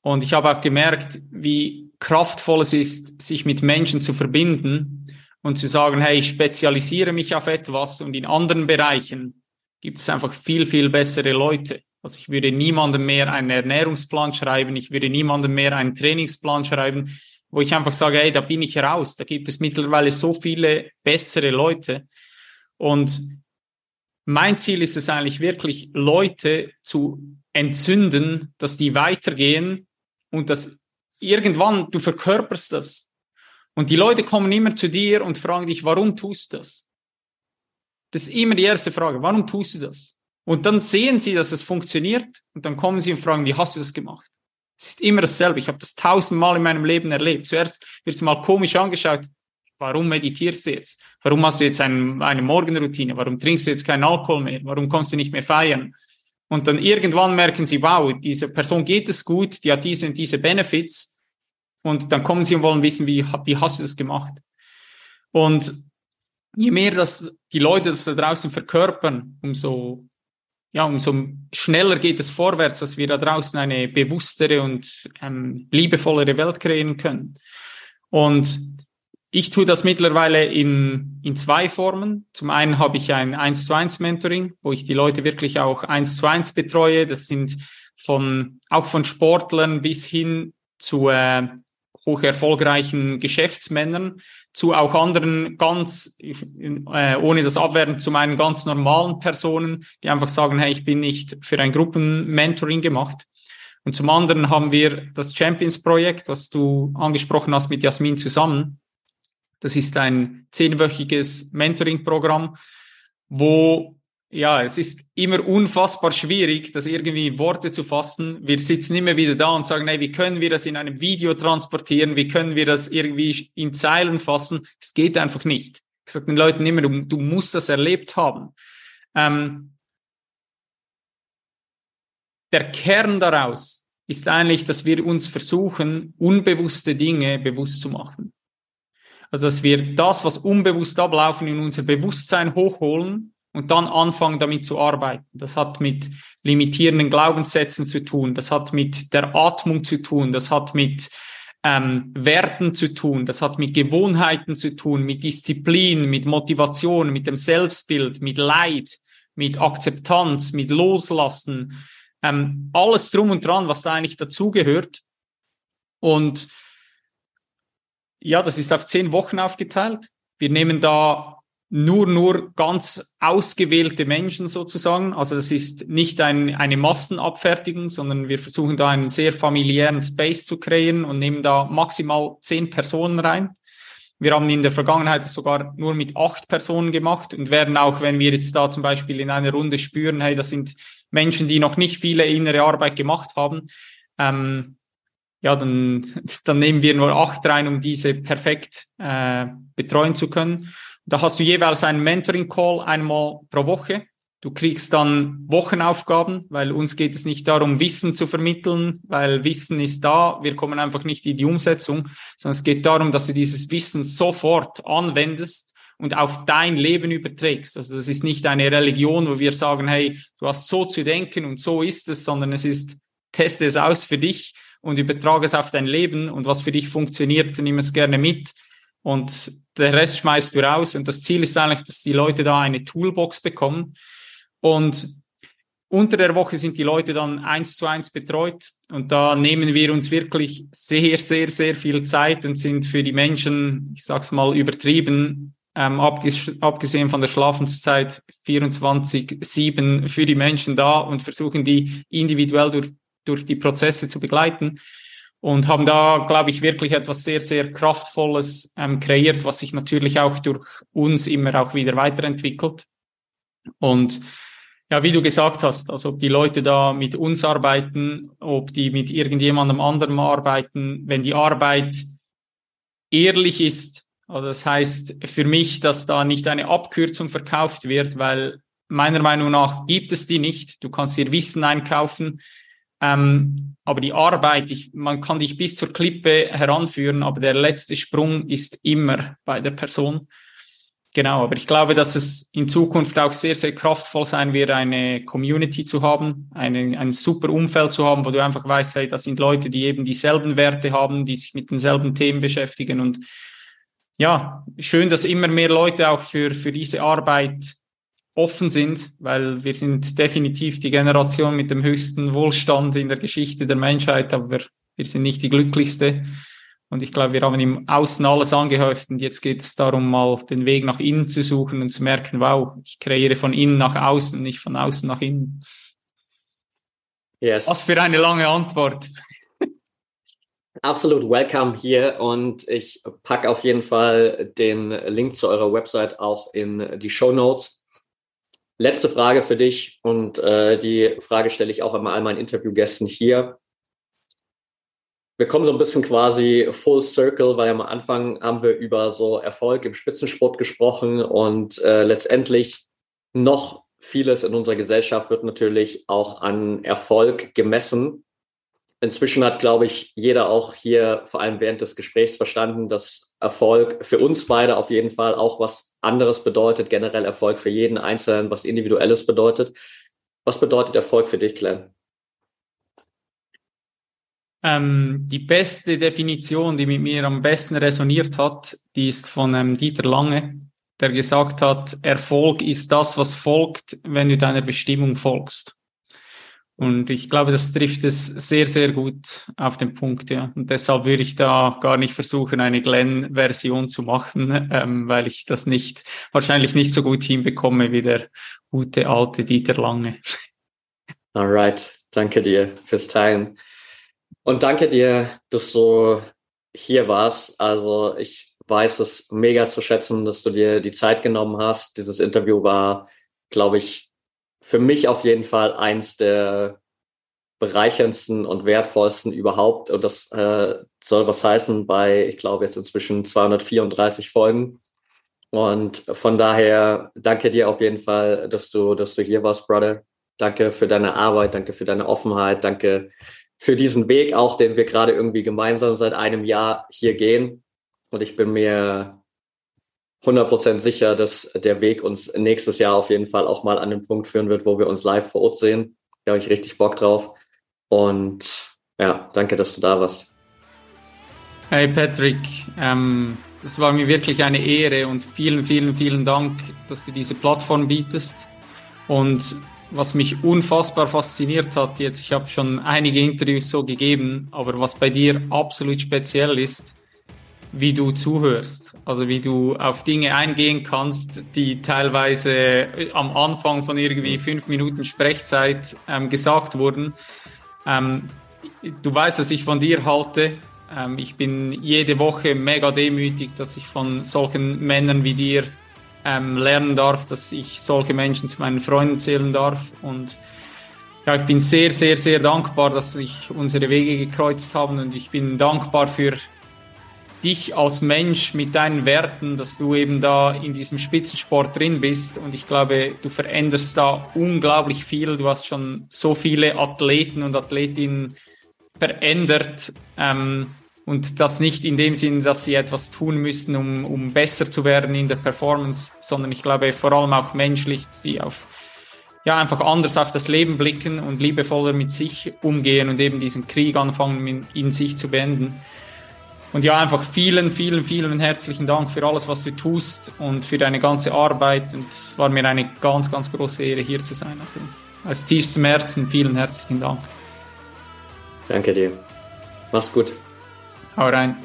Und ich habe auch gemerkt, wie kraftvoll es ist, sich mit Menschen zu verbinden und zu sagen, hey, ich spezialisiere mich auf etwas und in anderen Bereichen gibt es einfach viel, viel bessere Leute. Also ich würde niemandem mehr einen Ernährungsplan schreiben, ich würde niemandem mehr einen Trainingsplan schreiben, wo ich einfach sage, hey, da bin ich raus. Da gibt es mittlerweile so viele bessere Leute. Und mein Ziel ist es eigentlich wirklich, Leute zu entzünden, dass die weitergehen und dass irgendwann, du verkörperst das. Und die Leute kommen immer zu dir und fragen dich, warum tust du das? Das ist immer die erste Frage, warum tust du das? Und dann sehen sie, dass es funktioniert und dann kommen sie und fragen, wie hast du das gemacht? Es ist immer dasselbe. Ich habe das tausendmal in meinem Leben erlebt. Zuerst wirst du mal komisch angeschaut. warum meditierst du jetzt? Warum hast du jetzt ein, eine Morgenroutine? Warum trinkst du jetzt keinen Alkohol mehr? Warum kommst du nicht mehr feiern? Und dann irgendwann merken sie, wow, diese Person geht es gut, die hat diese und diese Benefits. Und dann kommen sie und wollen wissen, wie, wie hast du das gemacht? Und je mehr das die Leute das da draußen verkörpern, umso, ja, umso schneller geht es vorwärts, dass wir da draußen eine bewusstere und ähm, liebevollere Welt kreieren können. Und ich tue das mittlerweile in, in zwei Formen. Zum einen habe ich ein 1 zu 1 Mentoring, wo ich die Leute wirklich auch 1 zu 1 betreue. Das sind von, auch von Sportlern bis hin zu äh, hoch erfolgreichen Geschäftsmännern, zu auch anderen ganz, äh, ohne das Abwerten zu meinen ganz normalen Personen, die einfach sagen, hey, ich bin nicht für ein Gruppenmentoring gemacht. Und zum anderen haben wir das Champions-Projekt, was du angesprochen hast mit Jasmin zusammen. Das ist ein zehnwöchiges Mentoring-Programm, wo ja, es ist immer unfassbar schwierig, das irgendwie in Worte zu fassen. Wir sitzen immer wieder da und sagen, hey, wie können wir das in einem Video transportieren? Wie können wir das irgendwie in Zeilen fassen? Es geht einfach nicht. Ich sage den Leuten immer, du, du musst das erlebt haben. Ähm, der Kern daraus ist eigentlich, dass wir uns versuchen, unbewusste Dinge bewusst zu machen. Also, dass wir das, was unbewusst ablaufen, in unser Bewusstsein hochholen und dann anfangen, damit zu arbeiten. Das hat mit limitierenden Glaubenssätzen zu tun, das hat mit der Atmung zu tun, das hat mit ähm, Werten zu tun, das hat mit Gewohnheiten zu tun, mit Disziplin, mit Motivation, mit dem Selbstbild, mit Leid, mit Akzeptanz, mit Loslassen, ähm, alles drum und dran, was da eigentlich dazugehört. Und ja, das ist auf zehn Wochen aufgeteilt. Wir nehmen da nur, nur ganz ausgewählte Menschen sozusagen. Also das ist nicht ein, eine Massenabfertigung, sondern wir versuchen da einen sehr familiären Space zu kreieren und nehmen da maximal zehn Personen rein. Wir haben in der Vergangenheit sogar nur mit acht Personen gemacht und werden auch, wenn wir jetzt da zum Beispiel in einer Runde spüren, hey, das sind Menschen, die noch nicht viele innere Arbeit gemacht haben, ähm, ja, dann, dann nehmen wir nur acht rein, um diese perfekt äh, betreuen zu können. Da hast du jeweils einen Mentoring-Call einmal pro Woche. Du kriegst dann Wochenaufgaben, weil uns geht es nicht darum, Wissen zu vermitteln, weil Wissen ist da. Wir kommen einfach nicht in die Umsetzung, sondern es geht darum, dass du dieses Wissen sofort anwendest und auf dein Leben überträgst. Also das ist nicht eine Religion, wo wir sagen, hey, du hast so zu denken und so ist es, sondern es ist, teste es aus für dich und übertrage es auf dein Leben und was für dich funktioniert, nimm es gerne mit und der Rest schmeißt du raus. Und das Ziel ist eigentlich, dass die Leute da eine Toolbox bekommen. Und unter der Woche sind die Leute dann eins zu eins betreut. Und da nehmen wir uns wirklich sehr, sehr, sehr viel Zeit und sind für die Menschen, ich sag's mal übertrieben, ähm, abgesehen von der Schlafenszeit 24-7 für die Menschen da und versuchen die individuell durch durch die Prozesse zu begleiten und haben da, glaube ich, wirklich etwas sehr, sehr Kraftvolles ähm, kreiert, was sich natürlich auch durch uns immer auch wieder weiterentwickelt. Und ja, wie du gesagt hast, also ob die Leute da mit uns arbeiten, ob die mit irgendjemandem anderem arbeiten, wenn die Arbeit ehrlich ist, also das heißt für mich, dass da nicht eine Abkürzung verkauft wird, weil meiner Meinung nach gibt es die nicht. Du kannst dir Wissen einkaufen, ähm, aber die Arbeit, ich, man kann dich bis zur Klippe heranführen, aber der letzte Sprung ist immer bei der Person. Genau, aber ich glaube, dass es in Zukunft auch sehr, sehr kraftvoll sein wird, eine Community zu haben, eine, ein super Umfeld zu haben, wo du einfach weißt, hey, das sind Leute, die eben dieselben Werte haben, die sich mit denselben Themen beschäftigen. Und ja, schön, dass immer mehr Leute auch für, für diese Arbeit offen sind, weil wir sind definitiv die Generation mit dem höchsten Wohlstand in der Geschichte der Menschheit, aber wir sind nicht die glücklichste. Und ich glaube, wir haben im Außen alles angehäuft und jetzt geht es darum, mal den Weg nach innen zu suchen und zu merken, wow, ich kreiere von innen nach außen, nicht von außen nach innen. Yes. Was für eine lange Antwort. Absolut welcome hier und ich packe auf jeden Fall den Link zu eurer Website auch in die Show Notes. Letzte Frage für dich und äh, die Frage stelle ich auch immer all meinen Interviewgästen hier. wir kommen so ein bisschen quasi full circle, weil am Anfang haben wir über so Erfolg im Spitzensport gesprochen und äh, letztendlich noch vieles in unserer Gesellschaft wird natürlich auch an Erfolg gemessen. Inzwischen hat, glaube ich, jeder auch hier vor allem während des Gesprächs verstanden, dass Erfolg für uns beide auf jeden Fall auch was anderes bedeutet, generell Erfolg für jeden Einzelnen, was Individuelles bedeutet. Was bedeutet Erfolg für dich, Glenn? Ähm, die beste Definition, die mit mir am besten resoniert hat, die ist von ähm, Dieter Lange, der gesagt hat, Erfolg ist das, was folgt, wenn du deiner Bestimmung folgst. Und ich glaube, das trifft es sehr, sehr gut auf den Punkt, ja. Und deshalb würde ich da gar nicht versuchen, eine Glenn-Version zu machen, ähm, weil ich das nicht, wahrscheinlich nicht so gut hinbekomme wie der gute alte Dieter Lange. Alright, danke dir fürs Teilen. Und danke dir, dass du hier warst. Also ich weiß es mega zu schätzen, dass du dir die Zeit genommen hast. Dieses Interview war, glaube ich, für mich auf jeden Fall eins der bereicherndsten und wertvollsten überhaupt. Und das äh, soll was heißen bei, ich glaube, jetzt inzwischen 234 Folgen. Und von daher danke dir auf jeden Fall, dass du, dass du hier warst, Brother. Danke für deine Arbeit, danke für deine Offenheit, danke für diesen Weg auch, den wir gerade irgendwie gemeinsam seit einem Jahr hier gehen. Und ich bin mir 100% sicher, dass der Weg uns nächstes Jahr auf jeden Fall auch mal an den Punkt führen wird, wo wir uns live vor Ort sehen. Da habe ich richtig Bock drauf. Und ja, danke, dass du da warst. Hey Patrick, ähm, es war mir wirklich eine Ehre und vielen, vielen, vielen Dank, dass du diese Plattform bietest. Und was mich unfassbar fasziniert hat jetzt, ich habe schon einige Interviews so gegeben, aber was bei dir absolut speziell ist, wie du zuhörst, also wie du auf Dinge eingehen kannst, die teilweise am Anfang von irgendwie fünf Minuten Sprechzeit ähm, gesagt wurden. Ähm, du weißt, was ich von dir halte. Ähm, ich bin jede Woche mega demütig, dass ich von solchen Männern wie dir ähm, lernen darf, dass ich solche Menschen zu meinen Freunden zählen darf. Und ja, ich bin sehr, sehr, sehr dankbar, dass sich unsere Wege gekreuzt haben und ich bin dankbar für dich als Mensch mit deinen Werten, dass du eben da in diesem Spitzensport drin bist. Und ich glaube, du veränderst da unglaublich viel. Du hast schon so viele Athleten und Athletinnen verändert. Ähm, und das nicht in dem Sinn, dass sie etwas tun müssen, um, um besser zu werden in der Performance, sondern ich glaube vor allem auch menschlich, dass sie auf, ja, einfach anders auf das Leben blicken und liebevoller mit sich umgehen und eben diesen Krieg anfangen, in, in sich zu beenden. Und ja, einfach vielen, vielen, vielen herzlichen Dank für alles, was du tust und für deine ganze Arbeit. Und es war mir eine ganz, ganz große Ehre, hier zu sein. Also aus tiefstem Herzen vielen herzlichen Dank. Danke dir. Mach's gut. Hau rein.